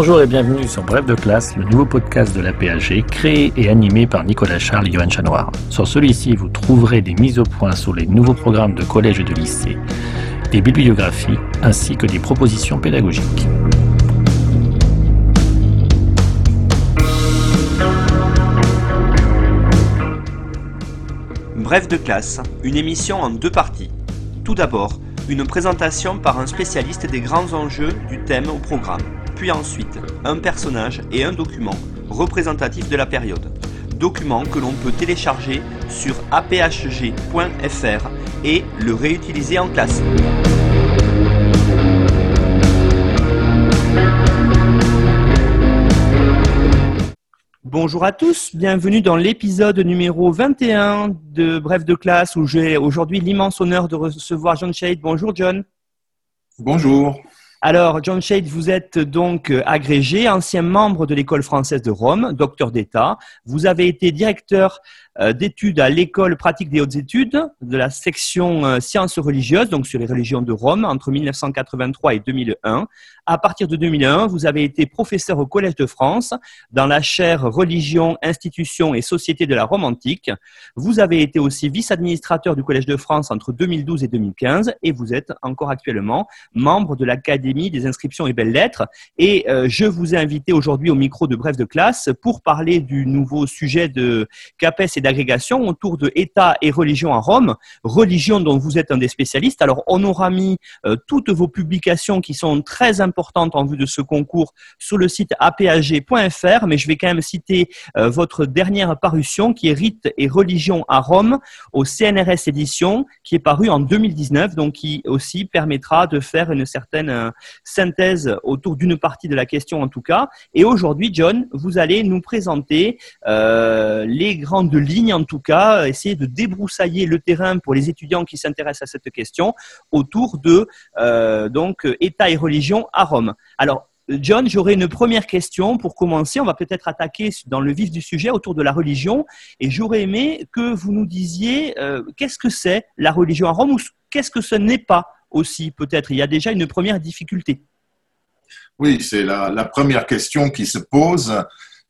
Bonjour et bienvenue sur Bref de classe, le nouveau podcast de la PAG, créé et animé par Nicolas Charles et Johan Chanoir. Sur celui-ci, vous trouverez des mises au point sur les nouveaux programmes de collège et de lycée, des bibliographies ainsi que des propositions pédagogiques. Bref de classe, une émission en deux parties. Tout d'abord, une présentation par un spécialiste des grands enjeux du thème au programme, puis ensuite un personnage et un document représentatif de la période. Document que l'on peut télécharger sur aphg.fr et le réutiliser en classe. Bonjour à tous, bienvenue dans l'épisode numéro 21 de Bref de classe où j'ai aujourd'hui l'immense honneur de recevoir John Shade. Bonjour John. Bonjour. Alors, John Shade, vous êtes donc euh, agrégé, ancien membre de l'école française de Rome, docteur d'État. Vous avez été directeur euh, d'études à l'école pratique des hautes études de la section euh, sciences religieuses, donc sur les religions de Rome, entre 1983 et 2001. À partir de 2001, vous avez été professeur au Collège de France dans la chaire Religion, Institutions et Société de la Rome antique. Vous avez été aussi vice-administrateur du Collège de France entre 2012 et 2015 et vous êtes encore actuellement membre de l'Académie des inscriptions et belles-lettres. Et euh, je vous ai invité aujourd'hui au micro de Bref de classe pour parler du nouveau sujet de CAPES et d'agrégation autour de État et religion à Rome, religion dont vous êtes un des spécialistes. Alors on aura mis euh, toutes vos publications qui sont très importantes en vue de ce concours sur le site apag.fr, mais je vais quand même citer euh, votre dernière parution qui est Rite et religion à Rome au CNRS édition, qui est paru en 2019, donc qui aussi permettra de faire une certaine euh, synthèse autour d'une partie de la question en tout cas. Et aujourd'hui, John, vous allez nous présenter euh, les grandes lignes en tout cas, essayer de débroussailler le terrain pour les étudiants qui s'intéressent à cette question autour de donc État et religion à Rome. Alors, John, j'aurais une première question pour commencer. On va peut-être attaquer dans le vif du sujet autour de la religion. Et j'aurais aimé que vous nous disiez euh, qu'est-ce que c'est la religion à Rome ou qu'est-ce que ce n'est pas aussi, peut-être? Il y a déjà une première difficulté. Oui, c'est la, première question qui se pose,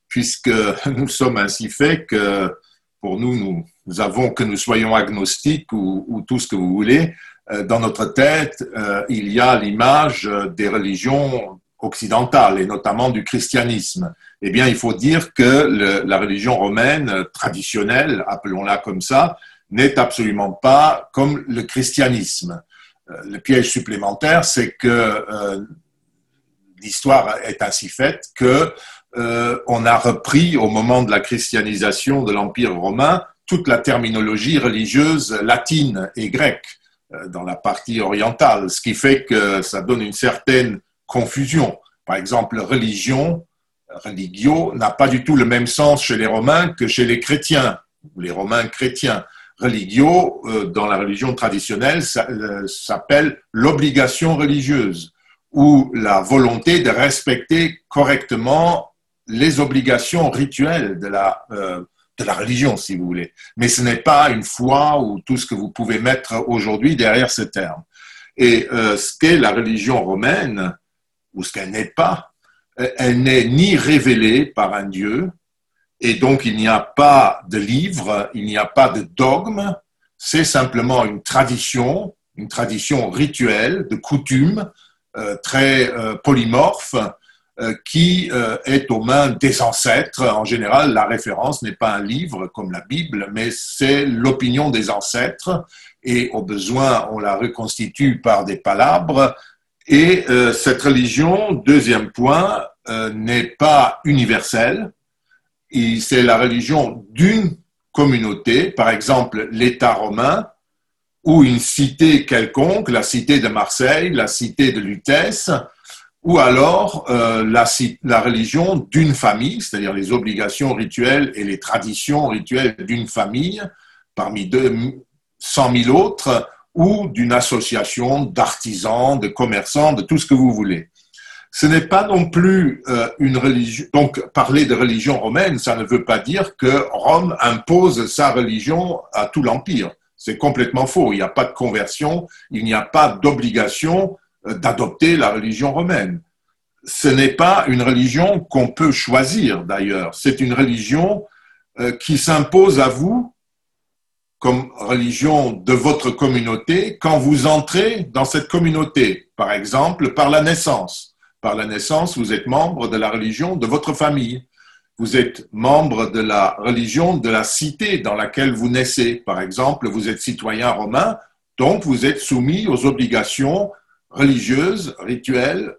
puisque nous sommes ainsi faits que pour nous, nous, avons que nous soyons agnostiques ou tout ce que vous voulez, euh, dans notre tête, euh, il y a l'image des religions occidentales et notamment du christianisme. Eh bien, il faut dire que la religion romaine traditionnelle, appelons-la comme ça, n'est absolument pas comme le christianisme. Euh, le piège supplémentaire, c'est que l'histoire est ainsi faite que on a repris au moment de la christianisation de l'Empire romain toute la terminologie religieuse latine et grecque. Euh, dans la partie orientale, ce qui fait que ça donne une certaine confusion. Par exemple, religion, religio, n'a pas du tout le même sens chez les Romains que chez les chrétiens, ou les Romains chrétiens. Religio, euh, dans la religion traditionnelle, euh, s'appelle l'obligation religieuse, ou la volonté de respecter correctement les obligations rituelles de la de la religion, si vous voulez. Mais ce n'est pas une foi ou tout ce que vous pouvez mettre aujourd'hui derrière ce terme. Et euh, ce qu'est la religion romaine, ou ce qu'elle n'est pas, euh, elle n'est ni révélée par un Dieu, et donc il n'y a pas de livre, il n'y a pas de dogme, c'est simplement une tradition, une tradition rituelle, de coutume, euh, très polymorphe, euh, qui euh, est aux mains des ancêtres. En général, la référence n'est pas un livre comme la Bible, mais c'est l'opinion des ancêtres et au besoin, on la reconstitue par des palabres. Et euh, cette religion, deuxième point, n'est pas universelle. C'est la religion d'une communauté, par exemple l'État romain, ou une cité quelconque, la cité de Marseille, la cité de Lutèce, ou alors euh, la, religion d'une famille, c'est-à-dire les obligations rituelles et les traditions rituelles d'une famille, parmi deux, 100 000 autres, ou d'une association d'artisans, de commerçants, de tout ce que vous voulez. Ce n'est pas non plus euh, une religion. Donc, parler de religion romaine, ça ne veut pas dire que Rome impose sa religion à tout l'Empire. C'est complètement faux. Il n'y a pas de conversion, il n'y a pas d'obligation d'adopter la religion romaine. ce n'est pas une religion qu'on peut choisir d'ailleurs. C'est une religion euh, qui s'impose à vous comme religion de votre communauté quand vous entrez dans cette communauté. Par exemple, par la naissance. Par la naissance, vous êtes membre de la religion de votre famille. Vous êtes membre de la religion de la cité dans laquelle vous naissez. Par exemple, vous êtes citoyen romain, donc vous êtes soumis aux obligations religieuses, rituelles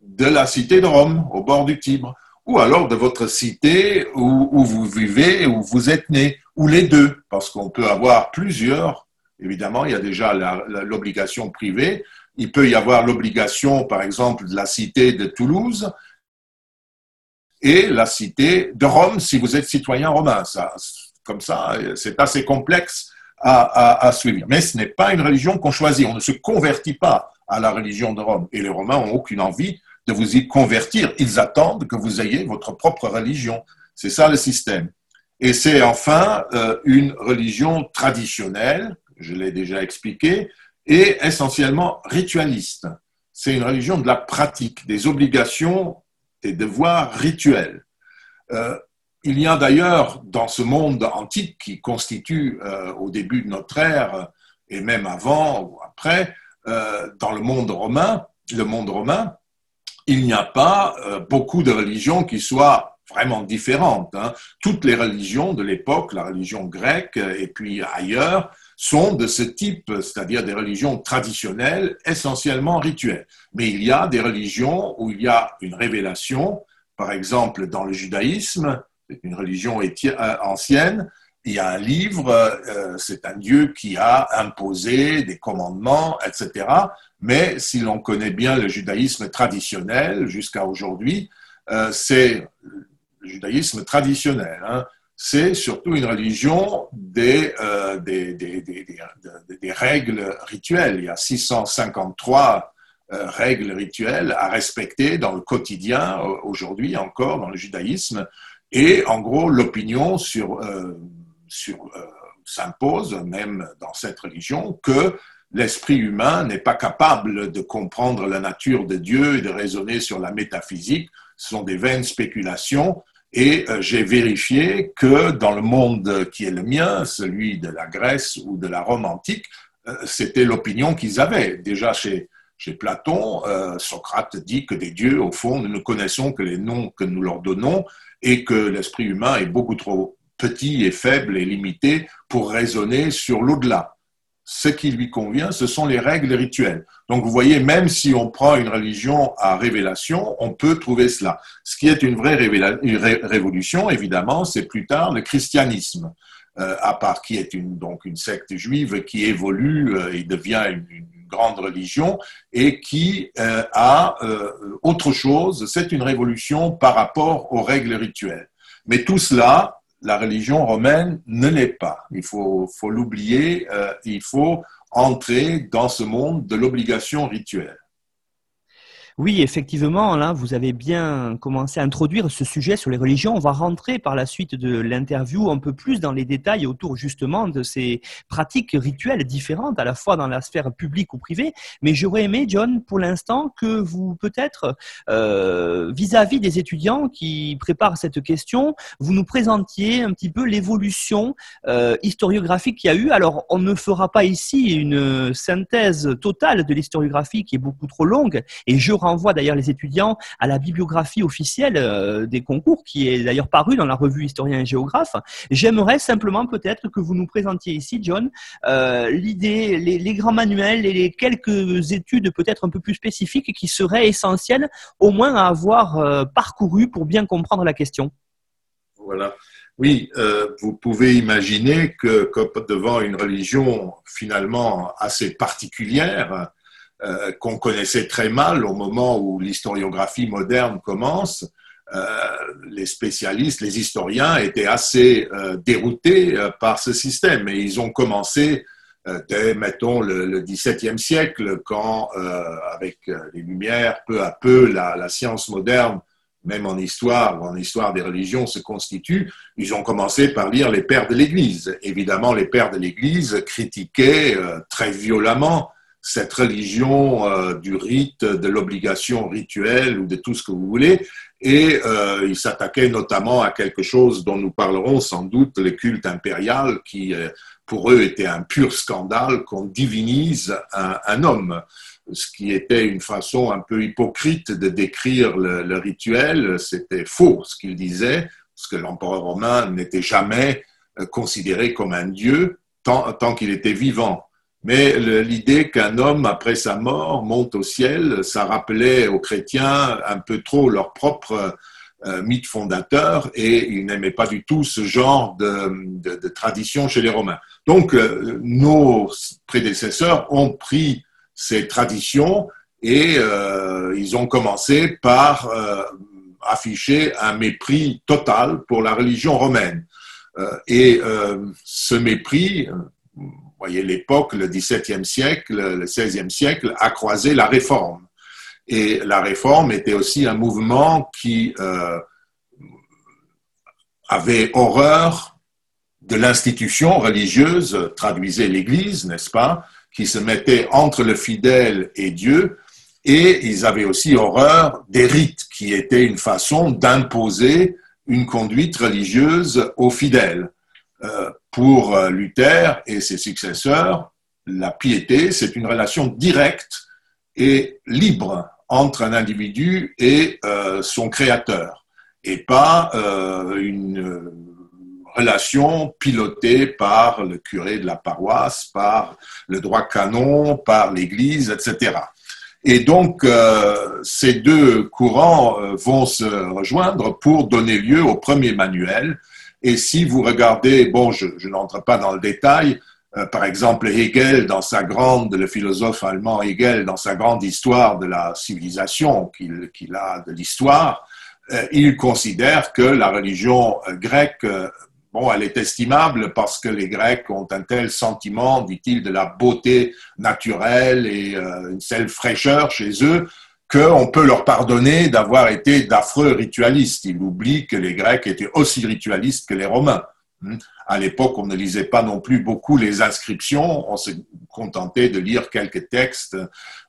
de la cité de Rome, au bord du Tibre, ou alors de votre cité où, vous vivez, où vous êtes né, ou les deux, parce qu'on peut avoir plusieurs. Évidemment, il y a déjà l'obligation privée. Il peut y avoir l'obligation, par exemple, de la cité de Toulouse et la cité de Rome si vous êtes citoyen romain. Ça, comme ça, c'est assez complexe à, suivre. Mais ce n'est pas une religion qu'on choisit. On ne se convertit pas à la religion de Rome. Et les Romains n'ont aucune envie de vous y convertir. Ils attendent que vous ayez votre propre religion. C'est ça le système. Et c'est enfin euh, une religion traditionnelle, je l'ai déjà expliqué, et essentiellement ritualiste. C'est une religion de la pratique, des obligations, des devoirs rituels. Euh, il y a d'ailleurs dans ce monde antique qui constitue euh, au début de notre ère, et même avant ou après, dans le monde romain, le monde romain, il n'y a pas euh, beaucoup de religions qui soient vraiment différentes. Hein. Toutes les religions de l'époque, la religion grecque et puis ailleurs, sont de ce type, c'est-à-dire des religions traditionnelles, essentiellement rituelles. Mais il y a des religions où il y a une révélation, par exemple dans le judaïsme, c'est une religion euh, ancienne, il y a un livre, euh, c'est un Dieu qui a imposé des commandements, etc. Mais si l'on connaît bien le judaïsme traditionnel jusqu'à aujourd'hui, euh, c'est le judaïsme traditionnel. Hein. c'est surtout une religion des, euh, des, des, des, règles rituelles. Il y a 653 règles rituelles à respecter dans le quotidien, aujourd'hui encore, dans le judaïsme. Et en gros, l'opinion sur euh, s'impose, même dans cette religion, que l'esprit humain n'est pas capable de comprendre la nature de Dieu et de raisonner sur la métaphysique. Ce sont des vaines spéculations. Et euh, j'ai vérifié que dans le monde qui est le mien, celui de la Grèce ou de la Rome antique, euh, c'était l'opinion qu'ils avaient. Déjà chez, chez Platon, Socrate dit que des dieux, au fond, nous ne connaissons que les noms que nous leur donnons et que l'esprit humain est beaucoup trop petit et faible et limité pour raisonner sur l'au-delà. Ce qui lui convient, ce sont les règles rituelles. Donc vous voyez, même si on prend une religion à révélation, on peut trouver cela. Ce qui est une vraie révolution, évidemment, c'est plus tard le christianisme, euh, à part qui est une, donc une secte juive qui évolue euh, et devient une, grande religion et qui euh, a autre chose, c'est une révolution par rapport aux règles rituelles. Mais tout cela, la religion romaine ne l'est pas. Il faut, faut l'oublier, euh, il faut entrer dans ce monde de l'obligation rituelle. Oui, effectivement, là, vous avez bien commencé à introduire ce sujet sur les religions. On va rentrer par la suite de l'interview un peu plus dans les détails autour justement de ces pratiques rituelles différentes, à la fois dans la sphère publique ou privée. Mais j'aurais aimé, John, pour l'instant, que vous peut-être, euh, vis-à-vis des étudiants qui préparent cette question, vous nous présentiez un petit peu l'évolution euh, historiographique qu'il y a eu. Alors, on ne fera pas ici une synthèse totale de l'historiographie qui est beaucoup trop longue, et je renvoie d'ailleurs les étudiants à la bibliographie officielle euh, des concours, qui est d'ailleurs parue dans la revue Historien et Géographe. J'aimerais simplement peut-être que vous nous présentiez ici, John, euh, l'idée, les, grands manuels et les quelques études peut-être un peu plus spécifiques qui seraient essentielles au moins à avoir euh, parcouru pour bien comprendre la question. Voilà. Oui, vous pouvez imaginer que, devant une religion finalement assez particulière, euh, qu'on connaissait très mal au moment où l'historiographie moderne commence. Euh, les spécialistes, les historiens étaient assez euh, déroutés par ce système et ils ont commencé dès, mettons, le, XVIIe siècle, quand, avec les Lumières, peu à peu, la, la, science moderne, même en histoire ou en histoire des religions, se constitue. Ils ont commencé par lire les pères de l'Église. Évidemment, les pères de l'Église critiquaient très violemment cette religion euh, du rite, de l'obligation rituelle ou de tout ce que vous voulez. Et euh, il s'attaquait notamment à quelque chose dont nous parlerons sans doute, le culte impérial, qui euh, pour eux était un pur scandale qu'on divinise un, homme, ce qui était une façon un peu hypocrite de décrire le, rituel. C'était faux ce qu'il disait, parce que l'empereur romain n'était jamais considéré comme un dieu tant qu'il était vivant. Mais l'idée qu'un homme, après sa mort, monte au ciel, ça rappelait aux chrétiens un peu trop leur propre euh, mythe fondateur et ils n'aimaient pas du tout ce genre de, tradition chez les Romains. Donc, euh, nos prédécesseurs ont pris ces traditions et euh, ils ont commencé par afficher un mépris total pour la religion romaine. et ce mépris, voyez, l'époque, le XVIIe siècle, le XVIe siècle, a croisé la réforme. Et la réforme était aussi un mouvement qui euh, avait horreur de l'institution religieuse, traduisait l'Église, n'est-ce pas, qui se mettait entre le fidèle et Dieu, et ils avaient aussi horreur des rites, qui étaient une façon d'imposer une conduite religieuse aux fidèles. Euh, pour euh, Luther et ses successeurs, la piété, c'est une relation directe et libre entre un individu et euh, son créateur, et pas une relation pilotée par le curé de la paroisse, par le droit canon, par l'Église, etc. Et donc, ces deux courants vont se rejoindre pour donner lieu au premier manuel et si vous regardez, bon, je, n'entre pas dans le détail, euh, par exemple Hegel dans sa grande, le philosophe allemand Hegel dans sa grande histoire de la civilisation qu'il a de l'histoire, euh, il considère que la religion euh, grecque, bon, elle est estimable parce que les Grecs ont un tel sentiment, dit-il, de la beauté naturelle et une telle fraîcheur chez eux qu'on peut leur pardonner d'avoir été d'affreux ritualistes. Il oublie que les Grecs étaient aussi ritualistes que les Romains. Hmm. À l'époque, on ne lisait pas non plus beaucoup les inscriptions, on se contentait de lire quelques textes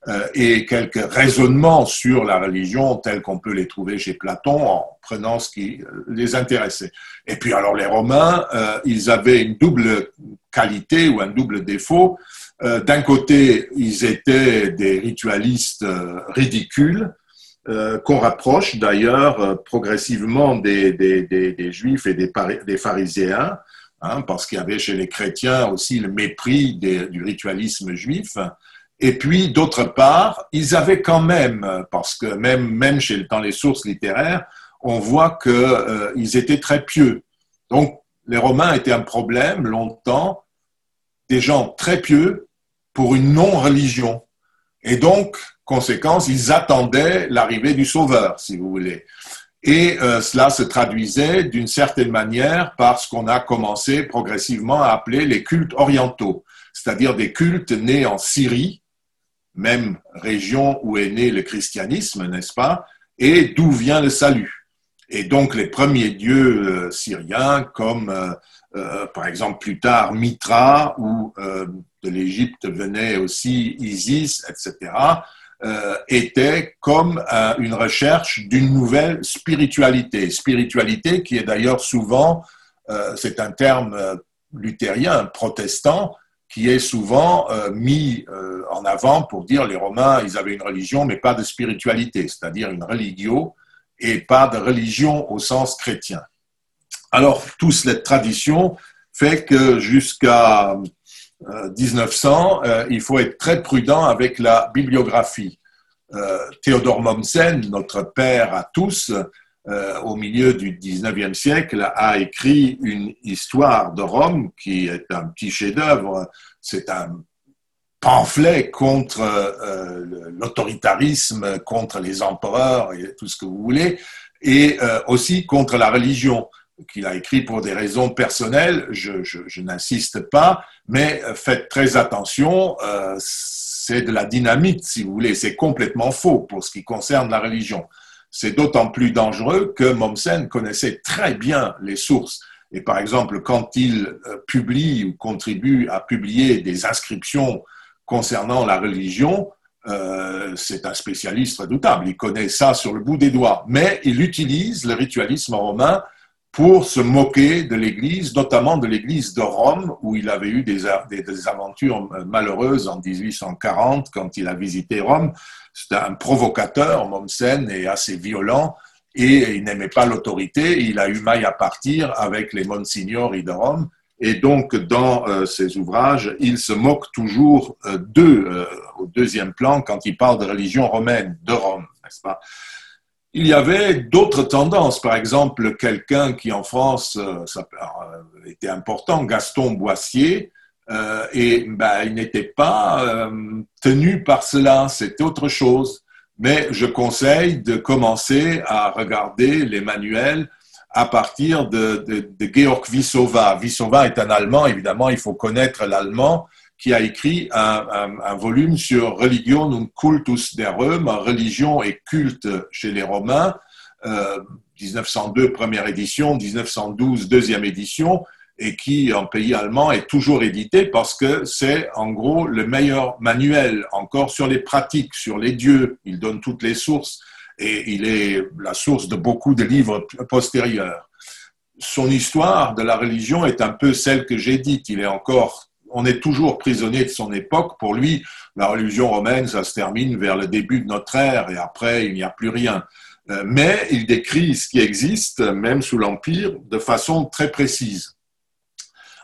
euh, et quelques raisonnements sur la religion tels qu'on peut les trouver chez Platon en prenant ce qui les intéressait. Et puis alors les Romains, euh, ils avaient une double qualité ou un double défaut. Euh, d'un côté, ils étaient des ritualistes euh, ridicules, euh, qu'on rapproche d'ailleurs progressivement des, juifs et des, pharisiens, hein, parce qu'il y avait chez les chrétiens aussi le mépris du ritualisme juif. Et puis, d'autre part, ils avaient quand même, parce que même, même chez, dans les sources littéraires, on voit qu'ils étaient très pieux. Donc, les Romains étaient un problème longtemps, des gens très pieux pour une non-religion. Et donc, conséquence, ils attendaient l'arrivée du Sauveur, si vous voulez. Et euh, cela se traduisait d'une certaine manière par ce qu'on a commencé progressivement à appeler les cultes orientaux, c'est-à-dire des cultes nés en Syrie, même région où est né le christianisme, n'est-ce pas, et d'où vient le salut. Et donc les premiers dieux euh, syriens, comme euh, par exemple plus tard Mitra ou de l'Égypte venait aussi Isis, etc., euh, était comme euh, une recherche d'une nouvelle spiritualité. Spiritualité qui est d'ailleurs souvent, euh, c'est un terme luthérien, protestant, qui est souvent mis en avant pour dire les Romains, ils avaient une religion, mais pas de spiritualité, c'est-à-dire une religio et pas de religion au sens chrétien. Alors, toute cette tradition fait que jusqu'à 1900, euh, il faut être très prudent avec la bibliographie. Euh, Théodore Mommsen, notre père à tous, euh, au milieu du 19e siècle, a écrit une histoire de Rome qui est un petit chef-d'œuvre. C'est un pamphlet contre l'autoritarisme, contre les empereurs et tout ce que vous voulez, et aussi contre la religion qu'il a écrit pour des raisons personnelles, je, n'insiste pas, mais faites très attention, euh, c'est de la dynamite, si vous voulez, c'est complètement faux pour ce qui concerne la religion. C'est d'autant plus dangereux que Mommsen connaissait très bien les sources. Et par exemple, quand il euh, publie ou contribue à publier des inscriptions concernant la religion, euh, c'est un spécialiste redoutable. Il connaît ça sur le bout des doigts. Mais il utilise le ritualisme romain pour se moquer de l'Église, notamment de l'Église de Rome, où il avait eu des, aventures malheureuses en 1840 quand il a visité Rome. C'était un provocateur, Mommsen, et assez violent, et il n'aimait pas l'autorité. Il a eu maille à partir avec les monsignori de Rome. Et donc, dans euh, ses ouvrages, il se moque toujours euh, d'eux, euh, au deuxième plan, quand il parle de religion romaine, de Rome, n'est-ce pas? Il y avait d'autres tendances. Par exemple, quelqu'un qui en France euh, euh, était important, Gaston Boissier, euh, et ben, il n'était pas tenu par cela, c'était autre chose. Mais je conseille de commencer à regarder les manuels à partir de, de, Georg Wissowa. Wissowa est un Allemand, évidemment, il faut connaître l'allemand qui a écrit un, volume sur Religion und Cultus der Römer, religion et culte chez les Romains, 1902 euh, première édition, 1912 deuxième édition, et qui en pays allemand est toujours édité parce que c'est en gros le meilleur manuel encore sur les pratiques, sur les dieux. Il donne toutes les sources et il est la source de beaucoup de livres postérieurs. Son histoire de la religion est un peu celle que j'ai dite. Il est encore on est toujours prisonnier de son époque. Pour lui, la religion romaine, ça se termine vers le début de notre ère et après, il n'y a plus rien. Euh, mais il décrit ce qui existe, même sous l'Empire, de façon très précise.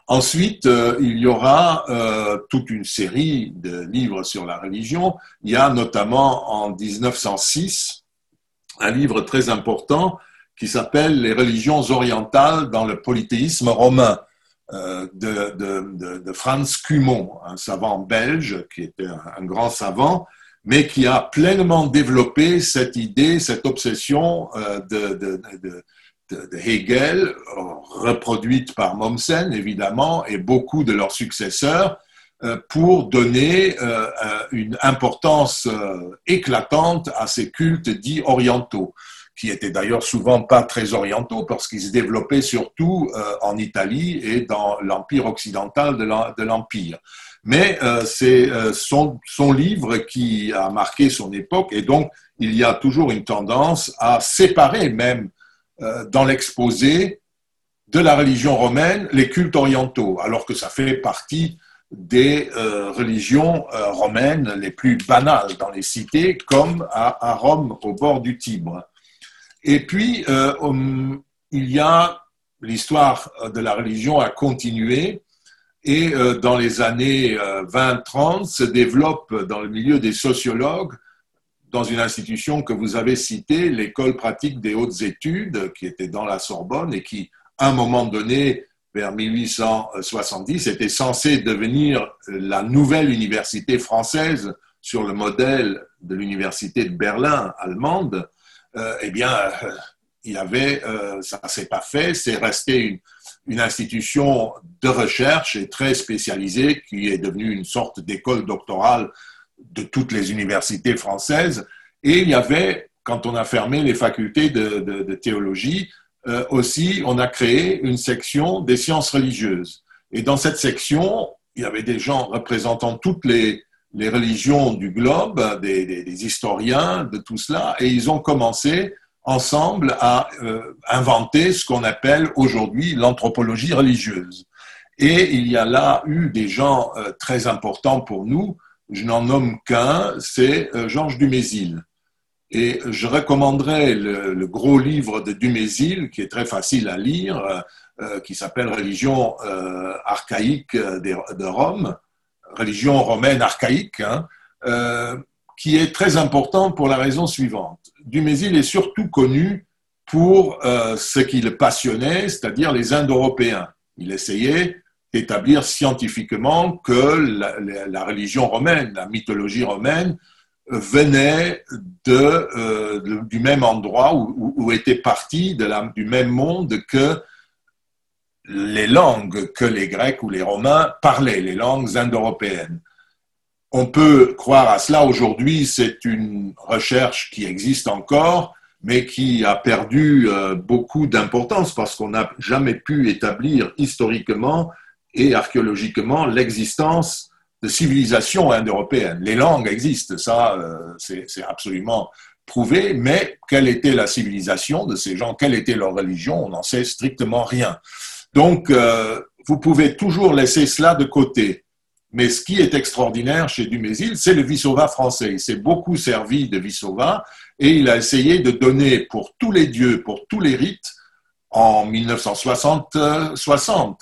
Ensuite, euh, il y aura euh, toute une série de livres sur la religion. Il y a notamment en 1906 un livre très important qui s'appelle Les religions orientales dans le polythéisme romain de, de, de, Franz Cumont, un savant belge qui était un, grand savant, mais qui a pleinement développé cette idée, cette obsession euh, de, Hegel, reproduite par Mommsen évidemment, et beaucoup de leurs successeurs, euh, pour donner une importance éclatante à ces cultes dits orientaux qui étaient d'ailleurs souvent pas très orientaux parce qu'ils se développaient surtout euh, en Italie et dans l'empire occidental de l'empire. Mais euh, c'est euh, son, livre qui a marqué son époque et donc il y a toujours une tendance à séparer même dans l'exposé de la religion romaine les cultes orientaux, alors que ça fait partie des religions romaines les plus banales dans les cités, comme à Rome au bord du Tibre. Et puis, euh, hum, il y a l'histoire de la religion a continué et euh, dans les années 20-30 euh, se développe dans le milieu des sociologues, dans une institution que vous avez citée, l'école pratique des hautes études, qui était dans la Sorbonne et qui, à un moment donné, vers 1870, était censée devenir la nouvelle université française sur le modèle de l'université de Berlin allemande. Euh, eh bien, euh, il y avait, euh, ça ne s'est pas fait, c'est resté une, institution de recherche et très spécialisée qui est devenue une sorte d'école doctorale de toutes les universités françaises. Et il y avait, quand on a fermé les facultés de, théologie, aussi, on a créé une section des sciences religieuses. Et dans cette section, il y avait des gens représentant toutes les, les religions du globe, des, historiens de tout cela, et ils ont commencé ensemble à euh, inventer ce qu'on appelle aujourd'hui l'anthropologie religieuse. Et il y a là eu des gens euh, très importants pour nous. Je n'en nomme qu'un, c'est euh, Georges Dumézil. Et je recommanderais le, gros livre de Dumézil, qui est très facile à lire, qui s'appelle Religion archaïque de Rome, religion romaine archaïque, hein, euh, qui est très important pour la raison suivante. Dumézil est surtout connu pour euh, ce qui le passionnait, c'est-à-dire les Indo-Européens. Il essayait d'établir scientifiquement que la, religion romaine, la mythologie romaine, venait de, euh, du même endroit ou, était partie du même monde que les langues que les Grecs ou les Romains parlaient, les langues indo-européennes. On peut croire à cela aujourd'hui, c'est une recherche qui existe encore, mais qui a perdu euh, beaucoup d'importance parce qu'on n'a jamais pu établir historiquement et archéologiquement l'existence de civilisation indo-européenne. Les langues existent, ça, c'est absolument prouvé, mais quelle était la civilisation de ces gens, quelle était leur religion, on n'en sait strictement rien. Donc, vous pouvez toujours laisser cela de côté. Mais ce qui est extraordinaire chez Dumézil, c'est le Vissova français. Il s'est beaucoup servi de Vissova et il a essayé de donner pour tous les dieux, pour tous les rites, en 1960,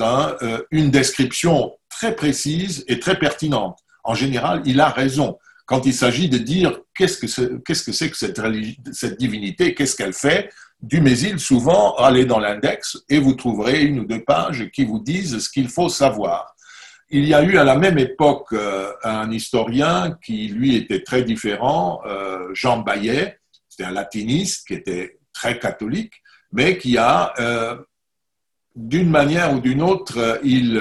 hein, euh, une description très précise et très pertinente. En général, il a raison quand il s'agit de dire qu'est-ce que c'est que, cette divinité, qu'est-ce qu'elle fait. Dumézil, souvent, allez dans l'index et vous trouverez une ou deux pages qui vous disent ce qu'il faut savoir. Il y a eu à la même époque euh, un historien qui, lui, était très différent, euh, Jean Bayet, c'était un latiniste qui était très catholique, mais qui a, euh, d'une manière ou d'une autre, il,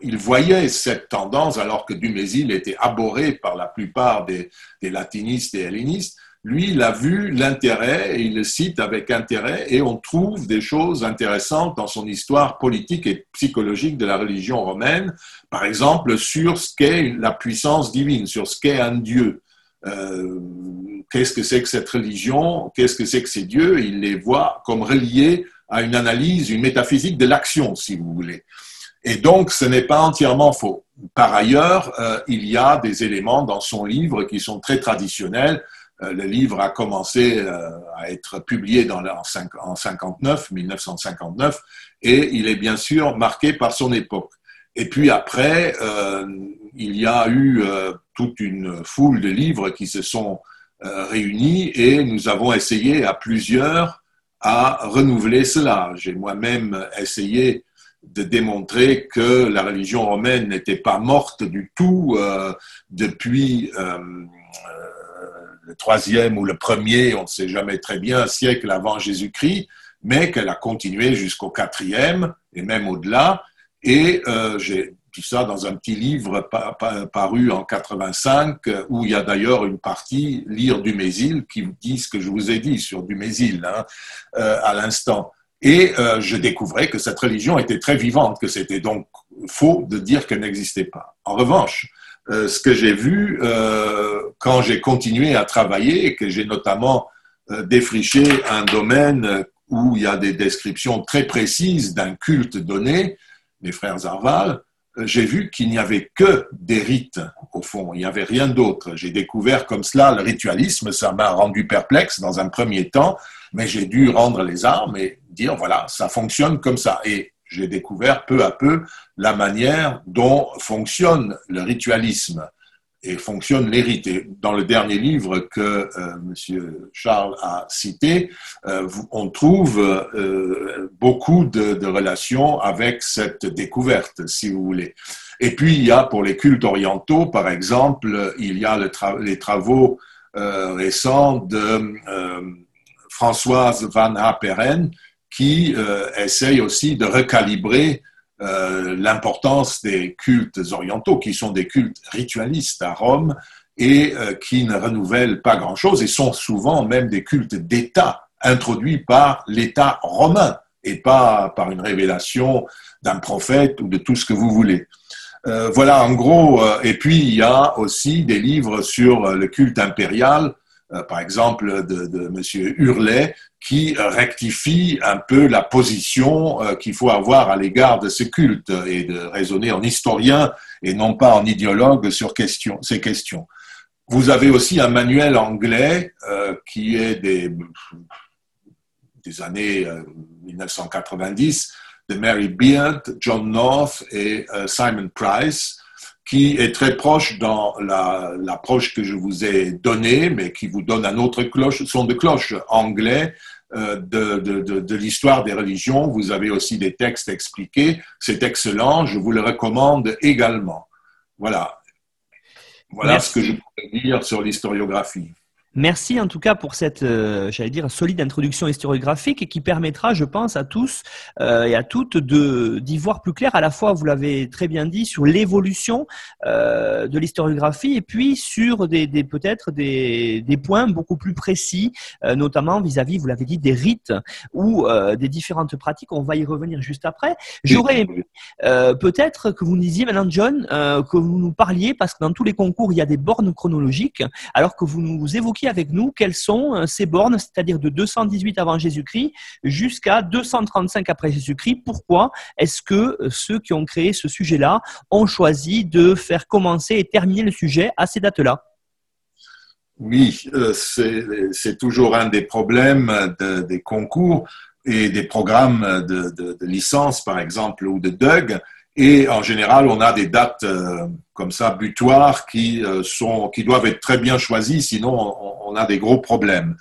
il voyait cette tendance, alors que Dumézil était abhorré par la plupart des, des latinistes et hellénistes, lui, il a vu l'intérêt et il le cite avec intérêt et on trouve des choses intéressantes dans son histoire politique et psychologique de la religion romaine, par exemple sur ce qu'est la puissance divine, sur ce qu'est un Dieu. Euh, qu'est-ce que c'est que cette religion, qu'est-ce que c'est que ces dieux, il les voit comme reliés à une analyse, une métaphysique de l'action, si vous voulez. Et donc, ce n'est pas entièrement faux. Par ailleurs, euh, il y a des éléments dans son livre qui sont très traditionnels. Euh, le livre a commencé euh, à être publié en 59, 1959, et il est bien sûr marqué par son époque. Et puis après, euh, il y a eu toute une foule de livres qui se sont réunis et nous avons essayé à plusieurs à renouveler cela. J'ai moi-même essayé de démontrer que la religion romaine n'était pas morte du tout depuis le troisième ou le premier, on ne sait jamais très bien, siècle avant Jésus-Christ, mais qu'elle a continué jusqu'au quatrième et même au-delà. Et euh, j'ai dit ça dans un petit livre paru en 85, où il y a d'ailleurs une partie, Lire du Mésil, qui dit ce que je vous ai dit sur du Mésil hein, euh, à l'instant. Et euh, je découvrais que cette religion était très vivante, que c'était donc faux de dire qu'elle n'existait pas. En revanche, euh, ce que j'ai vu euh, quand j'ai continué à travailler et que j'ai notamment euh, défriché un domaine où il y a des descriptions très précises d'un culte donné, les frères Arval, j'ai vu qu'il n'y avait que des rites, au fond, il n'y avait rien d'autre. J'ai découvert comme cela le ritualisme, ça m'a rendu perplexe dans un premier temps, mais j'ai dû rendre les armes et dire, voilà, ça fonctionne comme ça. Et j'ai découvert peu à peu la manière dont fonctionne le ritualisme et fonctionne les rites. dans le dernier livre que euh, M. Charles a cité, euh, on trouve euh, beaucoup de, relations avec cette découverte, si vous voulez. Et puis, il y a pour les cultes orientaux, par exemple, il y a les travaux récents de Françoise Van Haperen, qui euh, essaye aussi de recalibrer euh, l'importance des cultes orientaux, qui sont des cultes ritualistes à Rome et euh, qui ne renouvellent pas grand-chose et sont souvent même des cultes d'État introduits par l'État romain et pas par une révélation d'un prophète ou de tout ce que vous voulez. voilà en gros, et puis il y a aussi des livres sur le culte impérial, par exemple de, de M. Hurlet, qui rectifie un peu la position euh, qu'il faut avoir à l'égard de ce culte et de raisonner en historien et non pas en idéologue sur ces questions. Vous avez aussi un manuel anglais euh, qui est des, des années 1990 euh, de Mary Beard, John North et Simon Price, qui est très proche dans l'approche que je vous ai donnée, mais qui vous donne un autre cloche, son de cloche anglais euh, de, de, de, de l'histoire des religions. Vous avez aussi des textes expliqués. C'est excellent. Je vous le recommande également. Voilà. Voilà ce que je pourrais dire sur l'historiographie. Merci en tout cas pour cette, euh, j'allais dire, solide introduction historiographique et qui permettra, je pense, à tous euh, et à toutes d'y voir plus clair. À la fois, vous l'avez très bien dit, sur l'évolution euh, de l'historiographie et puis sur des, des peut-être des, des, points beaucoup plus précis, notamment vis-à-vis, vous l'avez dit, des rites ou des différentes pratiques. On va y revenir juste après. J'aurais aimé peut-être que vous nous disiez maintenant, John, que vous nous parliez parce que dans tous les concours, il y a des bornes chronologiques, alors que vous nous avec nous quelles sont euh, ces bornes, c'est-à-dire de 218 avant Jésus-Christ jusqu'à 235 après Jésus-Christ. Pourquoi est-ce que euh, ceux qui ont créé ce sujet-là ont choisi de faire commencer et terminer le sujet à ces dates-là? Oui, euh, c'est toujours un des problèmes des concours et des programmes de, de licence, par exemple, ou de DUG et en général, on a des dates euh, comme ça butoirs qui euh, sont qui doivent être très bien choisies, sinon on, a des gros problèmes.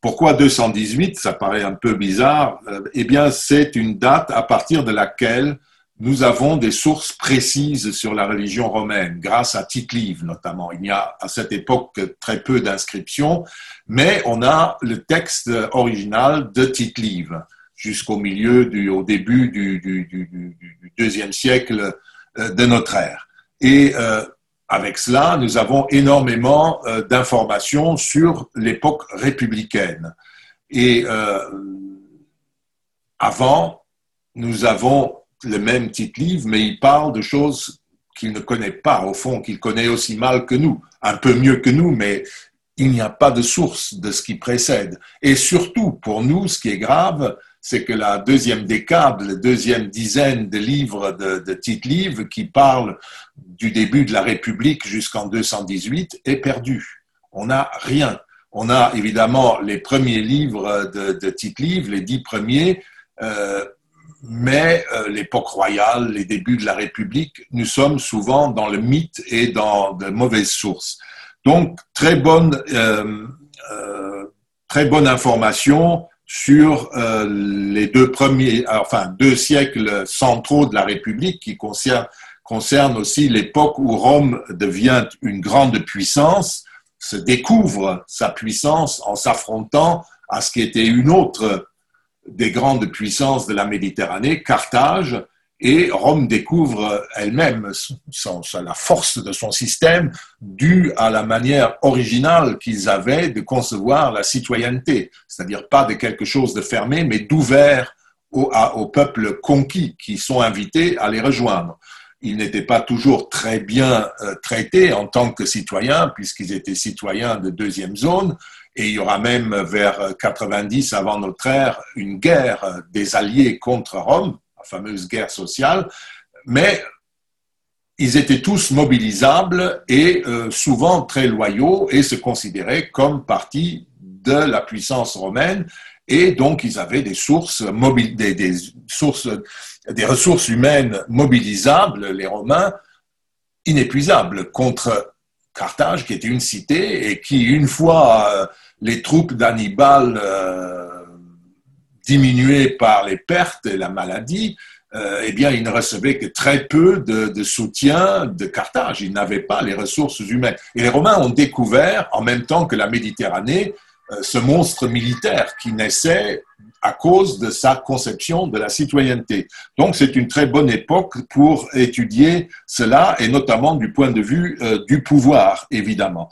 Pourquoi 218 Ça paraît un peu bizarre. Euh, eh bien, c'est une date à partir de laquelle nous avons des sources précises sur la religion romaine, grâce à Tite-Live notamment. Il y a à cette époque très peu d'inscriptions, mais on a le texte original de Tite-Live jusqu'au milieu, du, au début du, du, deuxième siècle euh, de notre ère. Et euh, avec cela, nous avons énormément euh, d'informations sur l'époque républicaine. Et avant, nous avons le même titre livre, mais il parle de choses qu'il ne connaît pas, au fond, qu'il connaît aussi mal que nous, un peu mieux que nous, mais il n'y a pas de source de ce qui précède. Et surtout, pour nous, ce qui est grave, c'est que la deuxième décade, la deuxième dizaine de livres de, de qui parlent du début de la République jusqu'en 218 est perdue. On n'a rien. On a évidemment les premiers livres de, de les dix premiers, euh, mais euh, l'époque royale, les débuts de la République, nous sommes souvent dans le mythe et dans de mauvaises sources. Donc, très bonne, euh très bonne information sur euh, les deux premiers, enfin deux siècles centraux de la République qui concernent aussi l'époque où Rome devient une grande puissance, se découvre sa puissance en s'affrontant à ce qui était une autre des grandes puissances de la Méditerranée, Carthage, et Rome découvre elle-même la force de son système due à la manière originale qu'ils avaient de concevoir la citoyenneté, c'est-à-dire pas de quelque chose de fermé, mais d'ouvert au, aux peuples conquis qui sont invités à les rejoindre. Ils n'étaient pas toujours très bien euh, traités en tant que citoyens, puisqu'ils étaient citoyens de deuxième zone, et il y aura même vers 90 avant notre ère une guerre des alliés contre Rome, fameuse guerre sociale, mais ils étaient tous mobilisables et euh, souvent très loyaux et se considéraient comme partie de la puissance romaine. Et donc ils avaient des sources, des, des, sources, des ressources humaines mobilisables, les Romains, inépuisables contre Carthage, qui était une cité et qui, une fois euh, les troupes d'Hannibal euh, diminué par les pertes et la maladie, euh, eh bien, il ne recevait que très peu de, soutien de Carthage. Il n'avait pas les ressources humaines. Et les Romains ont découvert, en même temps que la Méditerranée, euh, ce monstre militaire qui naissait à cause de sa conception de la citoyenneté. Donc, c'est une très bonne époque pour étudier cela, et notamment du point de vue euh, du pouvoir, évidemment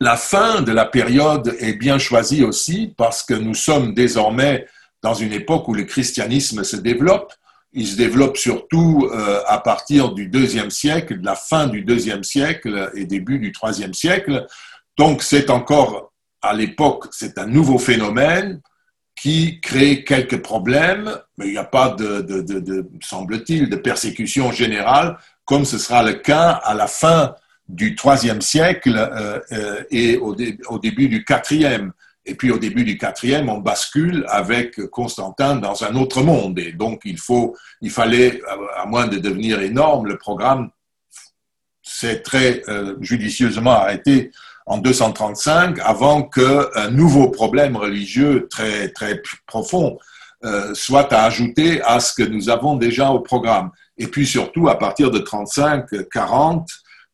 la fin de la période est bien choisie aussi parce que nous sommes désormais dans une époque où le christianisme se développe. Il se développe surtout euh, à partir du deuxième siècle, de la fin du deuxième siècle et début du troisième siècle. Donc c'est encore à l'époque, c'est un nouveau phénomène qui crée quelques problèmes, mais il n'y a pas de, semble-t-il, de persécution générale, comme ce sera le cas à la fin du troisième siècle euh, euh, et au, début du quatrième. Et puis au début du quatrième, on bascule avec Constantin dans un autre monde. Et donc il faut, il fallait, à moins de devenir énorme, le programme s'est très euh, judicieusement arrêté en 235 avant qu'un nouveau problème religieux très très profond soit à ajouter à ce que nous avons déjà au programme. Et puis surtout à partir de 35-40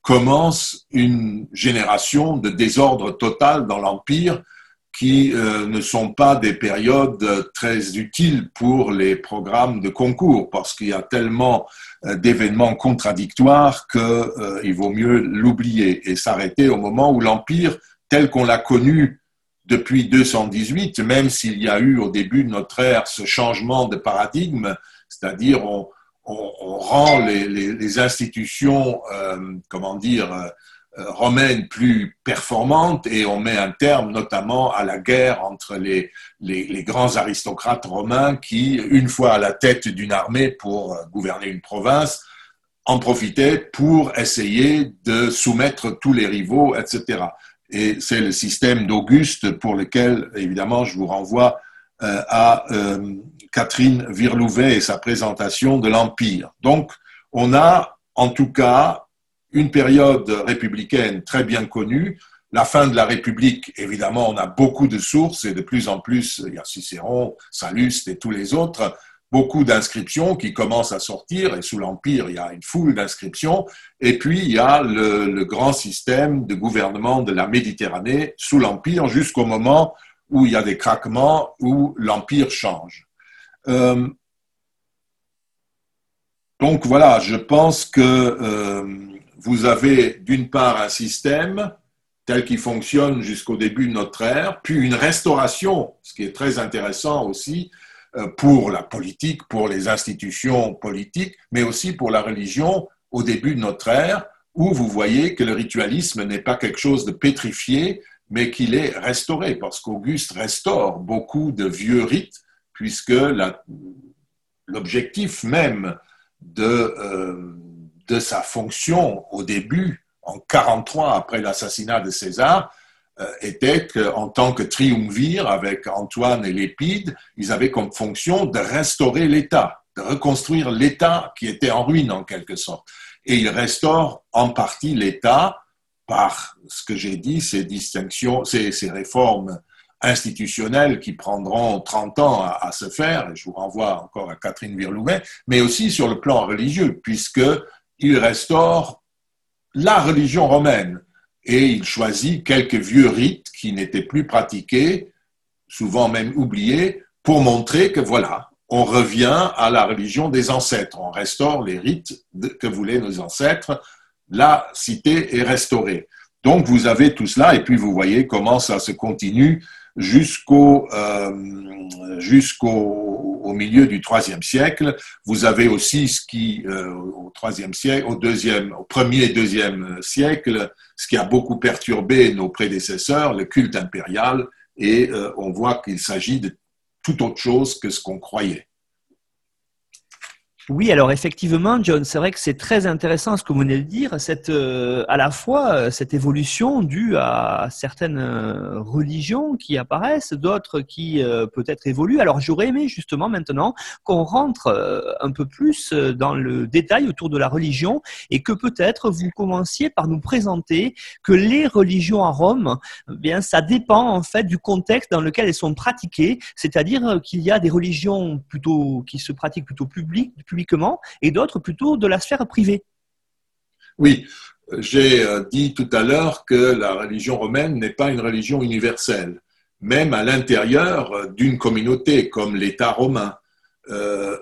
commence une génération de désordre total dans l'Empire qui euh, ne sont pas des périodes très utiles pour les programmes de concours parce qu'il y a tellement euh, d'événements contradictoires qu'il euh, vaut mieux l'oublier et s'arrêter au moment où l'Empire, tel qu'on l'a connu depuis 218, même s'il y a eu au début de notre ère ce changement de paradigme, c'est-à-dire on, on, rend les, institutions, comment dire, euh, romaine plus performante et on met un terme notamment à la guerre entre les, les, grands aristocrates romains qui, une fois à la tête d'une armée pour euh, gouverner une province, en profitaient pour essayer de soumettre tous les rivaux, etc. Et c'est le système d'Auguste pour lequel, évidemment, je vous renvoie euh, à euh, Catherine Virlouvet et sa présentation de l'Empire. Donc, on a en tout cas une période républicaine très bien connue, la fin de la République, évidemment, on a beaucoup de sources et de plus en plus, il y a Cicéron, Sallust et tous les autres, beaucoup d'inscriptions qui commencent à sortir, et sous l'Empire, il y a une foule d'inscriptions, et puis il y a le, le, grand système de gouvernement de la Méditerranée sous l'Empire jusqu'au moment où il y a des craquements, où l'Empire change. Euh, donc voilà, je pense que euh, vous avez d'une part un système tel qu'il fonctionne jusqu'au début de notre ère, puis une restauration, ce qui est très intéressant aussi euh, pour la politique, pour les institutions politiques, mais aussi pour la religion au début de notre ère, où vous voyez que le ritualisme n'est pas quelque chose de pétrifié, mais qu'il est restauré, parce qu'Auguste restaure beaucoup de vieux rites, puisque l'objectif même de, euh, de sa fonction au début, en 43 après l'assassinat de César, euh, était qu'en tant que triumvir avec Antoine et Lépide, ils avaient comme fonction de restaurer l'État, de reconstruire l'État qui était en ruine en quelque sorte. Et ils restaurent en partie l'État par ce que j'ai dit, ces distinctions, ces, réformes institutionnelles qui prendront 30 ans à, se faire, et je vous renvoie encore à Catherine Virlouvet, mais aussi sur le plan religieux, puisque il restaure la religion romaine. Et il choisit quelques vieux rites qui n'étaient plus pratiqués, souvent même oubliés, pour montrer que voilà, on revient à la religion des ancêtres, on restaure les rites que voulaient nos ancêtres, la cité est restaurée. Donc vous avez tout cela et puis vous voyez comment ça se continue jusqu'au euh, jusqu'au au milieu du troisième siècle. Vous avez aussi ce qui euh, au troisième siècle, au deuxième, au premier et deuxième siècle, ce qui a beaucoup perturbé nos prédécesseurs, le culte impérial, et euh, on voit qu'il s'agit de tout autre chose que ce qu'on croyait. Oui, alors effectivement, John, c'est vrai que c'est très intéressant ce que vous venez de dire, cette, euh, à la fois euh, cette évolution due à certaines euh, religions qui apparaissent, d'autres qui euh, peut-être évoluent. Alors j'aurais aimé justement maintenant qu'on rentre euh, un peu plus dans le détail autour de la religion et que peut-être vous commenciez par nous présenter que les religions à Rome, eh bien ça dépend en fait du contexte dans lequel elles sont pratiquées, c'est-à-dire qu'il y a des religions plutôt qui se pratiquent plutôt publiques et d'autres plutôt de la sphère privée. Oui, j'ai euh, dit tout à l'heure que la religion romaine n'est pas une religion universelle, même à l'intérieur euh, d'une communauté comme l'État romain. Euh,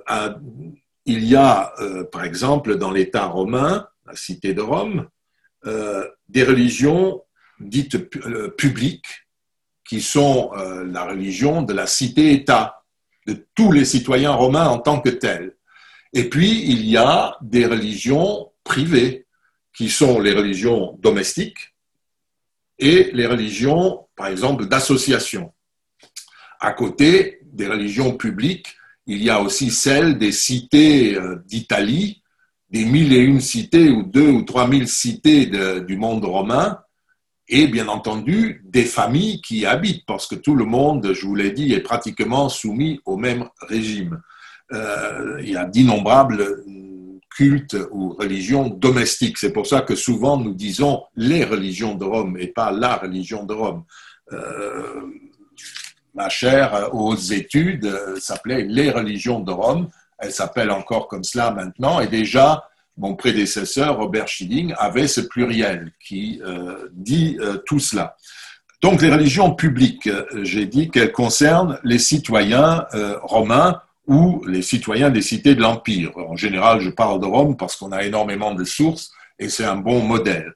il y a, par exemple, dans l'État romain, la cité de Rome, des religions dites publiques qui sont la religion de la cité-État, de tous les citoyens romains en tant que tels. Et puis, il y a des religions privées, qui sont les religions domestiques et les religions, par exemple, d'association. À côté des religions publiques, il y a aussi celles des cités euh, d'Italie, des mille et une cités ou deux ou trois mille cités du monde romain, et bien entendu des familles qui y habitent, parce que tout le monde, je vous l'ai dit, est pratiquement soumis au même régime euh, il y a d'innombrables cultes ou religions domestiques. C'est pour ça que souvent nous disons les religions de Rome et pas la religion de Rome. Euh, ma chère aux études s'appelait les religions de Rome. Elle s'appelle encore comme cela maintenant. Et déjà, mon prédécesseur, Robert Schilling, avait ce pluriel qui dit tout cela. Donc les religions publiques, j'ai dit qu'elles concernent les citoyens romains ou les citoyens des cités de l'Empire. En général, je parle de Rome parce qu'on a énormément de sources et c'est un bon modèle.